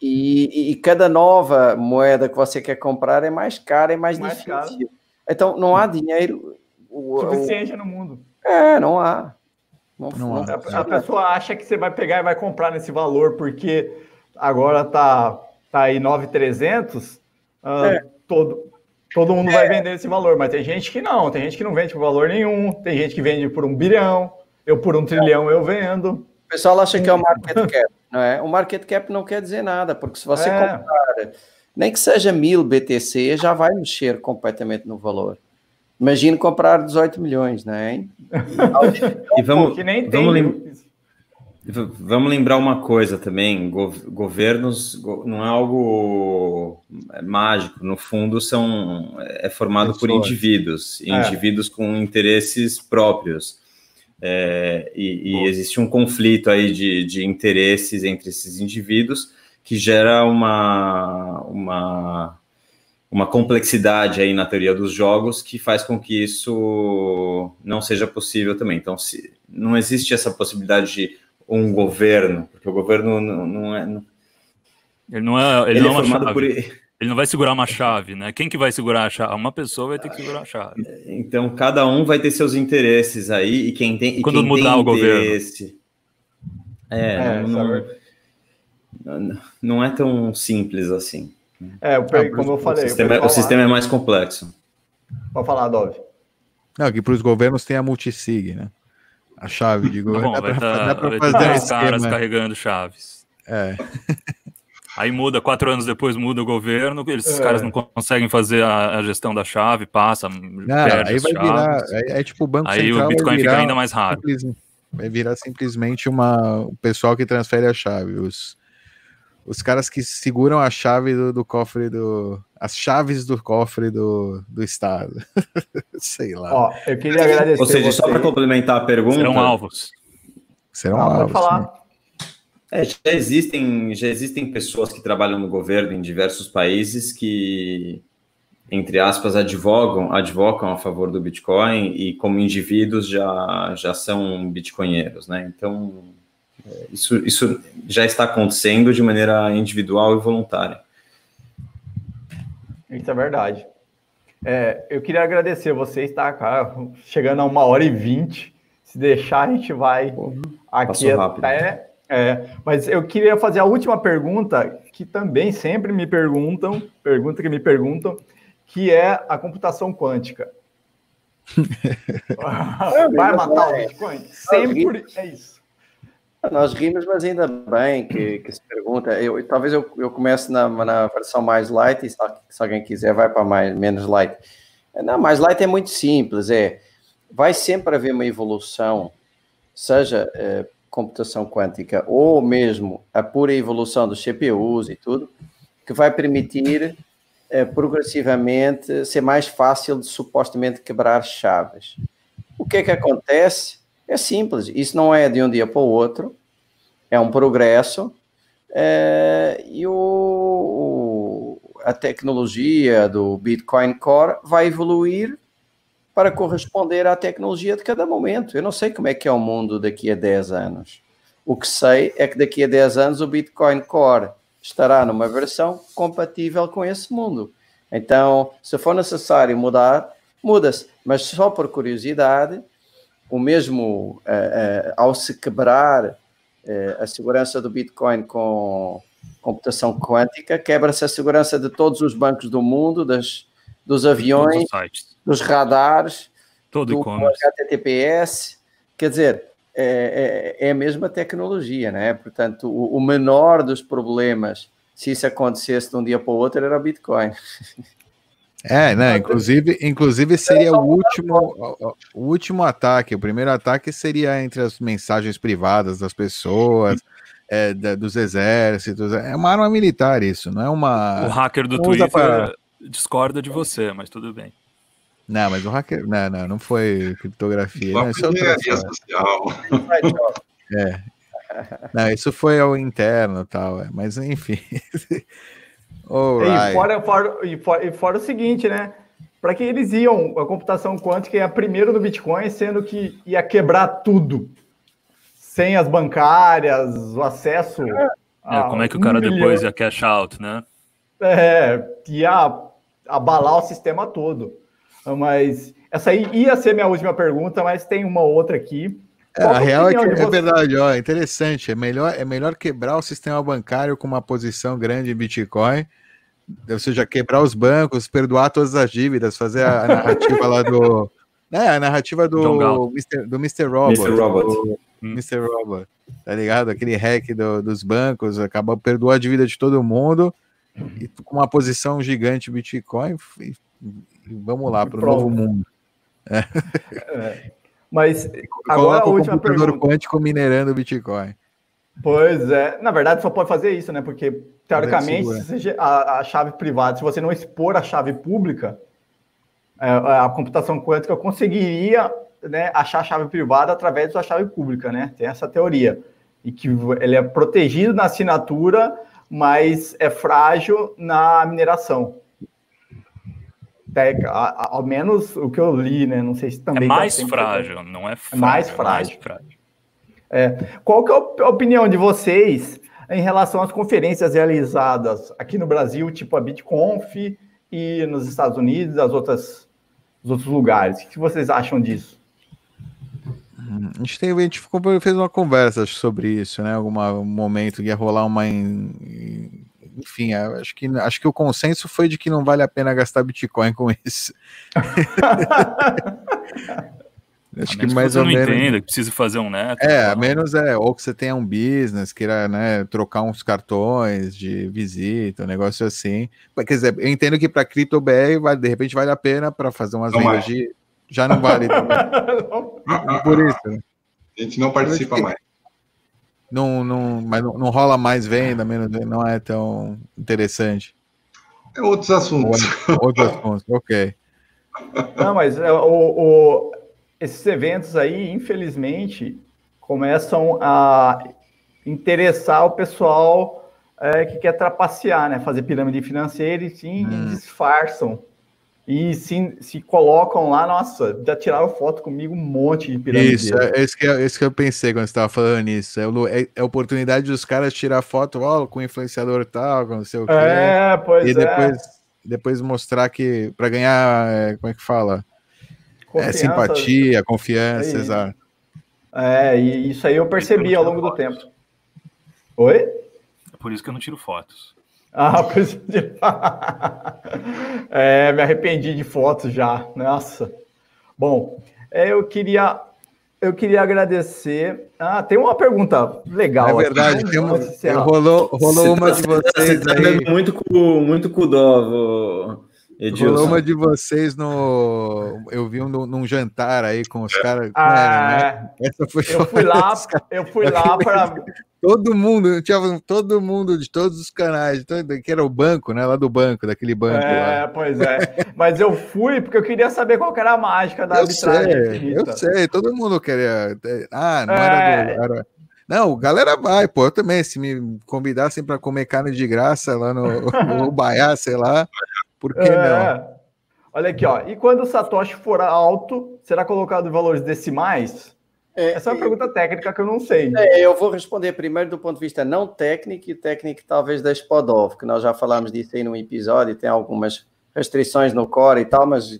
E, e, cada nova moeda que você quer comprar é mais cara e mais, mais difícil. Caro. Então, não há dinheiro suficiente o, no mundo. É, não há. Não, não, não há. A, a, pessoa acha que você vai pegar e vai comprar nesse valor porque agora tá, tá aí 9,300. Uh, é. todo, todo mundo é. vai vender esse valor, mas tem gente que não, tem gente que não vende por valor nenhum, tem gente que vende por um bilhão, eu por um trilhão eu vendo. O pessoal acha que é o market cap, não é? O market cap não quer dizer nada, porque se você é. comprar, nem que seja mil BTC, já vai mexer completamente no valor. Imagine comprar 18 milhões, não é? e vamos, vamos, lem vamos lembrar uma coisa também: governos não é algo mágico, no fundo são é formado Pessoas. por indivíduos, é. indivíduos com interesses próprios. É, e, e existe um conflito aí de, de interesses entre esses indivíduos que gera uma, uma, uma complexidade aí na teoria dos jogos que faz com que isso não seja possível também. Então, se não existe essa possibilidade de um governo, porque o governo não, não é. Não... Ele não é, ele, ele não é, é formado por. Ele não vai segurar uma chave, né? Quem que vai segurar a chave? Uma pessoa vai ter que segurar a chave. Então, cada um vai ter seus interesses aí, e quem tem. E Quando quem mudar tem o interesse... governo. É, é não, não, não, é tão simples assim. É, como eu falei. O sistema, é, o sistema é mais complexo. Pode falar, Dove. Não, que para os governos tem a multisig, né? A chave de governo. Bom, dá para tá, fazer um caras carregando chaves. É. Aí muda, quatro anos depois muda o governo, esses é. caras não conseguem fazer a, a, gestão da chave, passa, não, perde aí vai chaves. virar, é, é, tipo o Banco Aí Central o Bitcoin fica ainda mais raro. Vai virar simplesmente uma, o pessoal que transfere a chave, os, os caras que seguram a chave do, do cofre do... as chaves do cofre do, do Estado. Sei lá. Ó, eu queria agradecer Ou seja, você. só para complementar a pergunta... Serão alvos. Serão ah, alvos. Falar. Né? É, já existem, já existem pessoas que trabalham no governo em diversos países que, entre aspas, advogam, advocam a favor do Bitcoin e como indivíduos já, já são bitcoinheiros, né? Então, é, isso, isso já está acontecendo de maneira individual e voluntária. Isso é verdade. É, eu queria agradecer você estar cá, chegando a uma hora e vinte. Se deixar, a gente vai aqui até é, mas eu queria fazer a última pergunta, que também sempre me perguntam, pergunta que me perguntam, que é a computação quântica. Vai matar o. Bitcoin? Sempre é isso. Nós rimos, mas ainda bem que, que se pergunta. Eu, talvez eu, eu comece na, na versão mais light e se, se alguém quiser vai para mais, menos light. Não, mais light é muito simples. É, vai sempre haver uma evolução, seja eh, computação quântica ou mesmo a pura evolução dos CPUs e tudo, que vai permitir eh, progressivamente ser mais fácil de supostamente quebrar chaves. O que é que acontece? É simples, isso não é de um dia para o outro, é um progresso, é, e o, a tecnologia do Bitcoin Core vai evoluir para corresponder à tecnologia de cada momento. Eu não sei como é que é o mundo daqui a 10 anos. O que sei é que daqui a 10 anos o Bitcoin Core estará numa versão compatível com esse mundo. Então, se for necessário mudar, muda-se. Mas só por curiosidade, o mesmo uh, uh, ao se quebrar uh, a segurança do Bitcoin com computação quântica, quebra-se a segurança de todos os bancos do mundo, das, dos aviões, dos radares, Todo do HTTPS. Quer dizer, é, é, é, a mesma tecnologia, né? Portanto, o, o menor dos problemas, se isso acontecesse de um dia para o outro, era o Bitcoin. É, né? Inclusive, inclusive seria o último, o último ataque. O primeiro ataque seria entre as mensagens privadas das pessoas, é, da, dos exércitos. É uma arma militar isso, não é uma. O hacker do Twitter pra... discorda de você, mas tudo bem. Não, mas o hacker. Não, não, não foi criptografia. Não, isso é social. É. Não, isso foi ao interno tal, é, mas enfim. E, fora, fora, e, fora, e fora o seguinte, né? Para que eles iam, a computação quântica ia primeiro no Bitcoin, sendo que ia quebrar tudo. Sem as bancárias, o acesso. É, como é que o cara um depois ia cash out, né? É, ia abalar o sistema todo. Mas essa aí ia ser minha última pergunta, mas tem uma outra aqui. É, a real é que é verdade, ó, interessante. É melhor, é melhor quebrar o sistema bancário com uma posição grande em Bitcoin, ou seja, quebrar os bancos, perdoar todas as dívidas, fazer a, narrativa lá do. Né, a narrativa do Mr., do Mr. Robot. Mr. Robot. Do, Mr. Robot. Tá ligado? Aquele hack do, dos bancos, acabou perdoou a dívida de todo mundo e com uma posição gigante Bitcoin. E, e vamos lá para o novo mundo. É. É. Mas agora a última computador pergunta. quântico minerando o Bitcoin. Pois é, na verdade só pode fazer isso, né? Porque teoricamente a, a chave privada, se você não expor a chave pública, é, a computação quântica conseguiria né, achar a chave privada através da chave pública, né? Tem essa teoria. E que ele é protegido na assinatura, mas é frágil na mineração ao menos o que eu li, né? Não sei se também. É mais frágil, não é frágil. É mais frágil. É mais frágil. É. Qual que é a opinião de vocês em relação às conferências realizadas aqui no Brasil, tipo a BitConf, e nos Estados Unidos, as outras, os outros lugares? O que vocês acham disso? Hum, a gente, teve, a gente fez uma conversa sobre isso, né? Algum momento que ia rolar uma enfim, acho que, acho que o consenso foi de que não vale a pena gastar Bitcoin com isso. acho que mais que ou menos. Entenda, que precisa fazer um neto. É, a menos é, ou que você tenha um business, queira né, trocar uns cartões de visita, um negócio assim. Quer dizer, eu entendo que para cripto BR, vai, de repente vale a pena para fazer umas vendas de. Já não vale. Por isso. Né? A gente não participa mais não, não, mas não, não rola mais venda, menos não é tão interessante. É outros assuntos. Outros assuntos, ok. Não, mas é, o, o, esses eventos aí, infelizmente, começam a interessar o pessoal é, que quer trapacear, né? Fazer pirâmide financeira e sim hum. disfarçam e se, se colocam lá, nossa, já tiraram foto comigo um monte de pirâmide. Isso, é isso que, é isso que eu pensei quando você estava falando nisso. É, é, é a oportunidade dos caras tirar foto ó, com influenciador tal, com não sei o quê. É, pois e depois, é. depois mostrar que, para ganhar, é, como é que fala? É, simpatia, confiança, exato. É, e isso aí eu percebi ao longo do tempo. Oi? É por isso que eu não tiro fotos. Ah, preciso de... é, me arrependi de fotos já. Nossa. Bom, é, eu queria eu queria agradecer. Ah, tem uma pergunta legal. É verdade, aqui. tem uma, rolou, rolou uma de vocês você tá aí. muito com muito com dó, Edilson. Rolou uma de vocês no. Eu vi um, num jantar aí com os caras. Ah, né? Essa foi eu fui lá, eu fui lá para. Todo mundo, tinha todo mundo de todos os canais, todo, que era o banco, né? Lá do banco, daquele banco. É, lá. pois é. Mas eu fui porque eu queria saber qual era a mágica da eu arbitragem. Sei, eu sei, todo mundo queria. Ah, não é... era, do, era. Não, galera vai, pô. Eu também, se me convidassem para comer carne de graça lá no, no Baiá, sei lá, por que é. não? Olha aqui, ó. E quando o Satoshi for alto, será colocado valores decimais? É, Essa é uma pergunta técnica que eu não sei. É, eu vou responder primeiro do ponto de vista não técnico e técnico talvez da Spodov, que nós já falámos disso aí num episódio, tem algumas restrições no core e tal, mas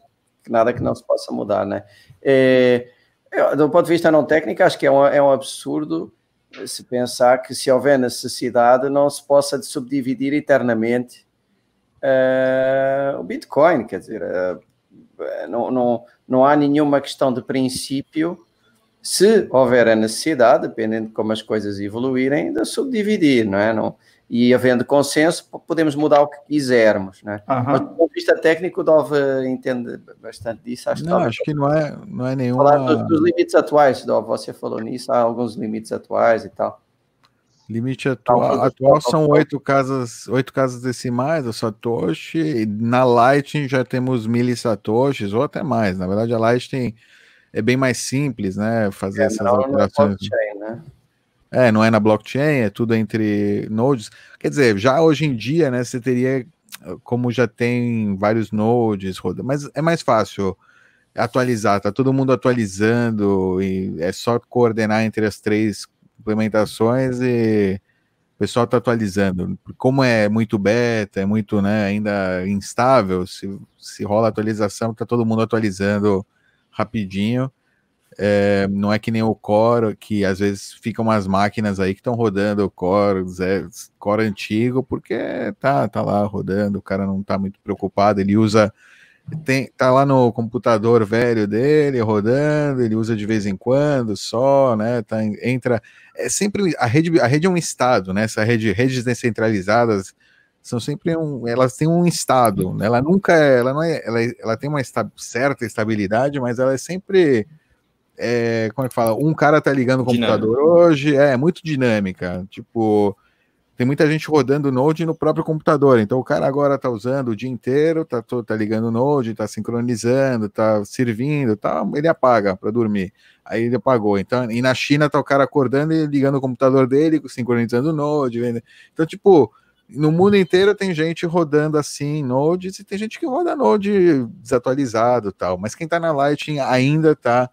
nada que não se possa mudar, né? É, do ponto de vista não técnico, acho que é um, é um absurdo se pensar que se houver necessidade não se possa subdividir eternamente uh, o Bitcoin, quer dizer, uh, não, não, não há nenhuma questão de princípio, se houver a necessidade, dependendo de como as coisas evoluírem, de subdividir, não é? Não, e havendo consenso, podemos mudar o que quisermos, né? Uhum. Mas do ponto de vista técnico, o Dove entende bastante disso. Acho não, que acho que não é, não é nenhuma... Falar dos, dos limites atuais, Dove, você falou nisso, há alguns limites atuais e tal. Limite atual, atual são oito casas, oito casas decimais do Satoshi. Na Lightning já temos mil satoshis ou até mais. Na verdade, a Lightning é bem mais simples, né? Fazer é, essas não, alterações. Não é, né? é, não é na blockchain, é tudo entre nodes. Quer dizer, já hoje em dia, né? Você teria, como já tem vários nodes, mas é mais fácil atualizar. Tá todo mundo atualizando e é só coordenar entre as três implementações e o pessoal está atualizando. Como é muito beta, é muito né, ainda instável, se, se rola atualização, está todo mundo atualizando rapidinho. É, não é que nem o Core, que às vezes ficam umas máquinas aí que estão rodando o Core, Core antigo, porque tá, tá lá rodando, o cara não está muito preocupado, ele usa tem, tá lá no computador velho dele, rodando, ele usa de vez em quando só, né? Tá, entra. É sempre a rede, a rede é um estado, né? Essa rede, redes descentralizadas são sempre um, elas têm um estado, né? ela nunca, ela não é, ela, ela tem uma esta, certa estabilidade, mas ela é sempre, é, como é que fala? Um cara tá ligando o computador hoje, é muito dinâmica, tipo tem muita gente rodando Node no próprio computador. Então o cara agora está usando o dia inteiro, está tá ligando o Node, está sincronizando, está servindo, tá, ele apaga para dormir. Aí ele apagou. Então, e na China tá o cara acordando e ligando o computador dele, sincronizando o Node. Então, tipo, no mundo inteiro tem gente rodando assim Nodes e tem gente que roda Node desatualizado tal. Mas quem está na Lightning ainda está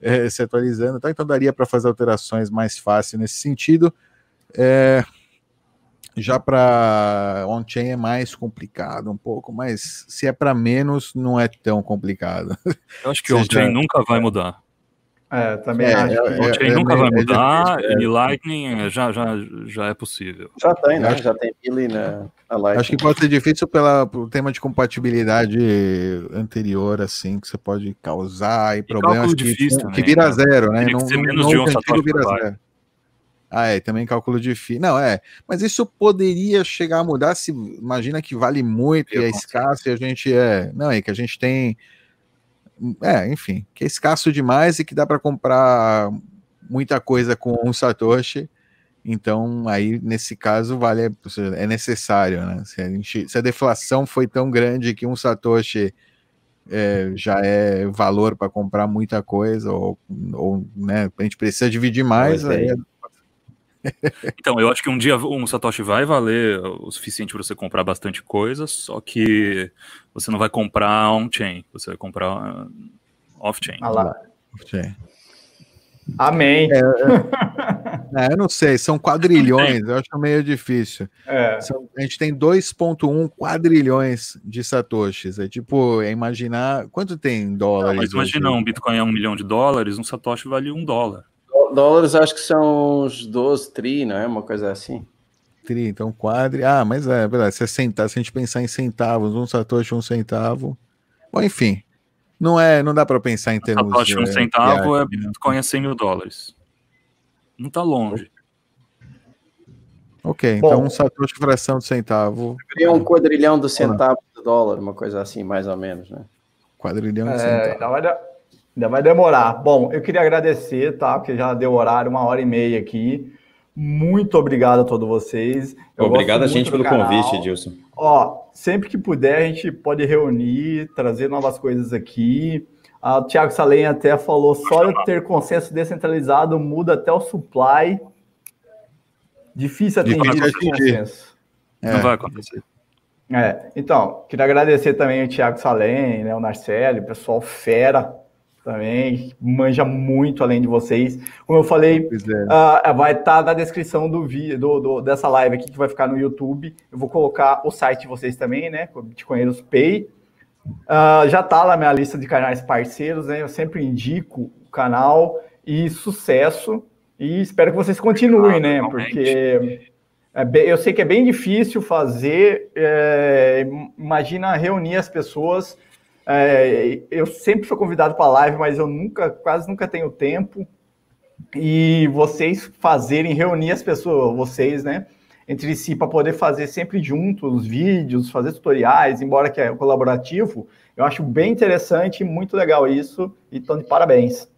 é, se atualizando, tá? então daria para fazer alterações mais fácil nesse sentido. É, já para on-chain é mais complicado um pouco, mas se é para menos, não é tão complicado. Eu acho que on-chain já... nunca vai mudar. É, também é, acho. É, on-chain é, nunca vai mudar é e Lightning já, já, já é possível. Já tem, né? Já tem Billy na, na Lightning. Acho que pode ser difícil pela, pelo tema de compatibilidade anterior, assim, que você pode causar e, problemas que, difícil, que, vira zero, né? Não, menos de um vira zero. Ah, é, também cálculo FII. Não, é, mas isso poderia chegar a mudar se imagina que vale muito Eu e é escasso e a gente é, não, é que a gente tem é, enfim, que é escasso demais e que dá para comprar muita coisa com um satoshi. Então, aí nesse caso vale, é necessário, né? Se a, gente, se a deflação foi tão grande que um satoshi é, já é valor para comprar muita coisa, ou, ou né, a gente precisa dividir mais, aí é então, eu acho que um dia um Satoshi vai valer o suficiente para você comprar bastante coisa, só que você não vai comprar on-chain, você vai comprar off-chain. Ah lá. Off-chain. Amém. É, é, eu não sei, são quadrilhões, eu acho meio difícil. É. São, a gente tem 2,1 quadrilhões de satoshis. É tipo, é imaginar quanto tem dólares. Não, mas imagina, um Bitcoin é um milhão de dólares, um satoshi vale um dólar dólares acho que são uns 12 tri, não é? Uma coisa assim. tri, então quadri. Ah, mas é, é verdade. Se, é centavo, se a gente pensar em centavos, um satoshi, um centavo. Bom, enfim. Não é, não dá para pensar em termos. Satoshi, um centavo é Bitcoin a 100 mil dólares. Não tá longe. Ok, então Bom, um satoshi fração de centavo. Seria um quadrilhão do centavo do dólar, uma coisa assim, mais ou menos, né? Quadrilhão de é, centavo. Ainda vai, ainda vai demorar. Bom, eu queria agradecer, tá? Porque já deu horário, uma hora e meia aqui. Muito obrigado a todos vocês. Eu obrigado a gente pelo canal. convite, Edilson. Ó, sempre que puder, a gente pode reunir, trazer novas coisas aqui. Ah, o Thiago Salem até falou: só eu ter consenso descentralizado muda até o supply. Difícil atingir esse consenso. É. Não vai acontecer. É, então, queria agradecer também o Thiago Salem, né, o Narcélio, o pessoal fera também, manja muito além de vocês. Como eu falei, uh, vai estar tá na descrição do vídeo do, do, dessa live aqui que vai ficar no YouTube. Eu vou colocar o site de vocês também, né? Bitcoinheiros Pay. Uh, já está lá minha lista de canais parceiros, né? Eu sempre indico o canal e sucesso. E espero que vocês continuem, ah, né? Porque é bem, eu sei que é bem difícil fazer. É, imagina reunir as pessoas é, eu sempre sou convidado para live, mas eu nunca, quase nunca tenho tempo. E vocês fazerem, reunir as pessoas, vocês, né, entre si, para poder fazer sempre juntos os vídeos, fazer tutoriais, embora que é colaborativo, eu acho bem interessante, muito legal isso, e então de parabéns.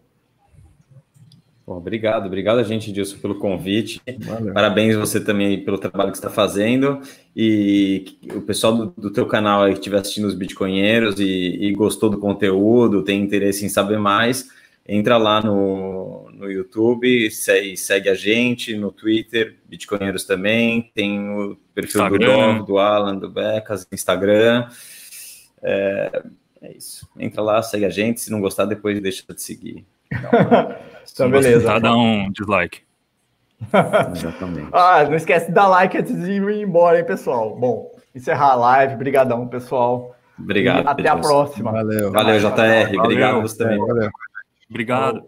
Bom, obrigado, obrigado a gente, Dilson, pelo convite. Valeu. Parabéns você também pelo trabalho que está fazendo. E o pessoal do, do teu canal aí que estiver assistindo os Bitcoinheiros e, e, gostou do conteúdo, tem interesse em saber mais, entra lá no, no YouTube, segue, segue a gente, no Twitter, Bitcoinheiros também, tem o perfil Instagram. do Dom, do Alan, do Becas, Instagram. É, é isso. Entra lá, segue a gente. Se não gostar, depois deixa de seguir. Então, beleza. Dá um dislike. Exatamente. ah, não esquece de dar like antes de ir embora, hein, pessoal. Bom, encerrar a live. Obrigadão, pessoal. Obrigado. E até a próxima. Valeu. Valeu, JR. Valeu. Obrigado você também. Valeu. Obrigado.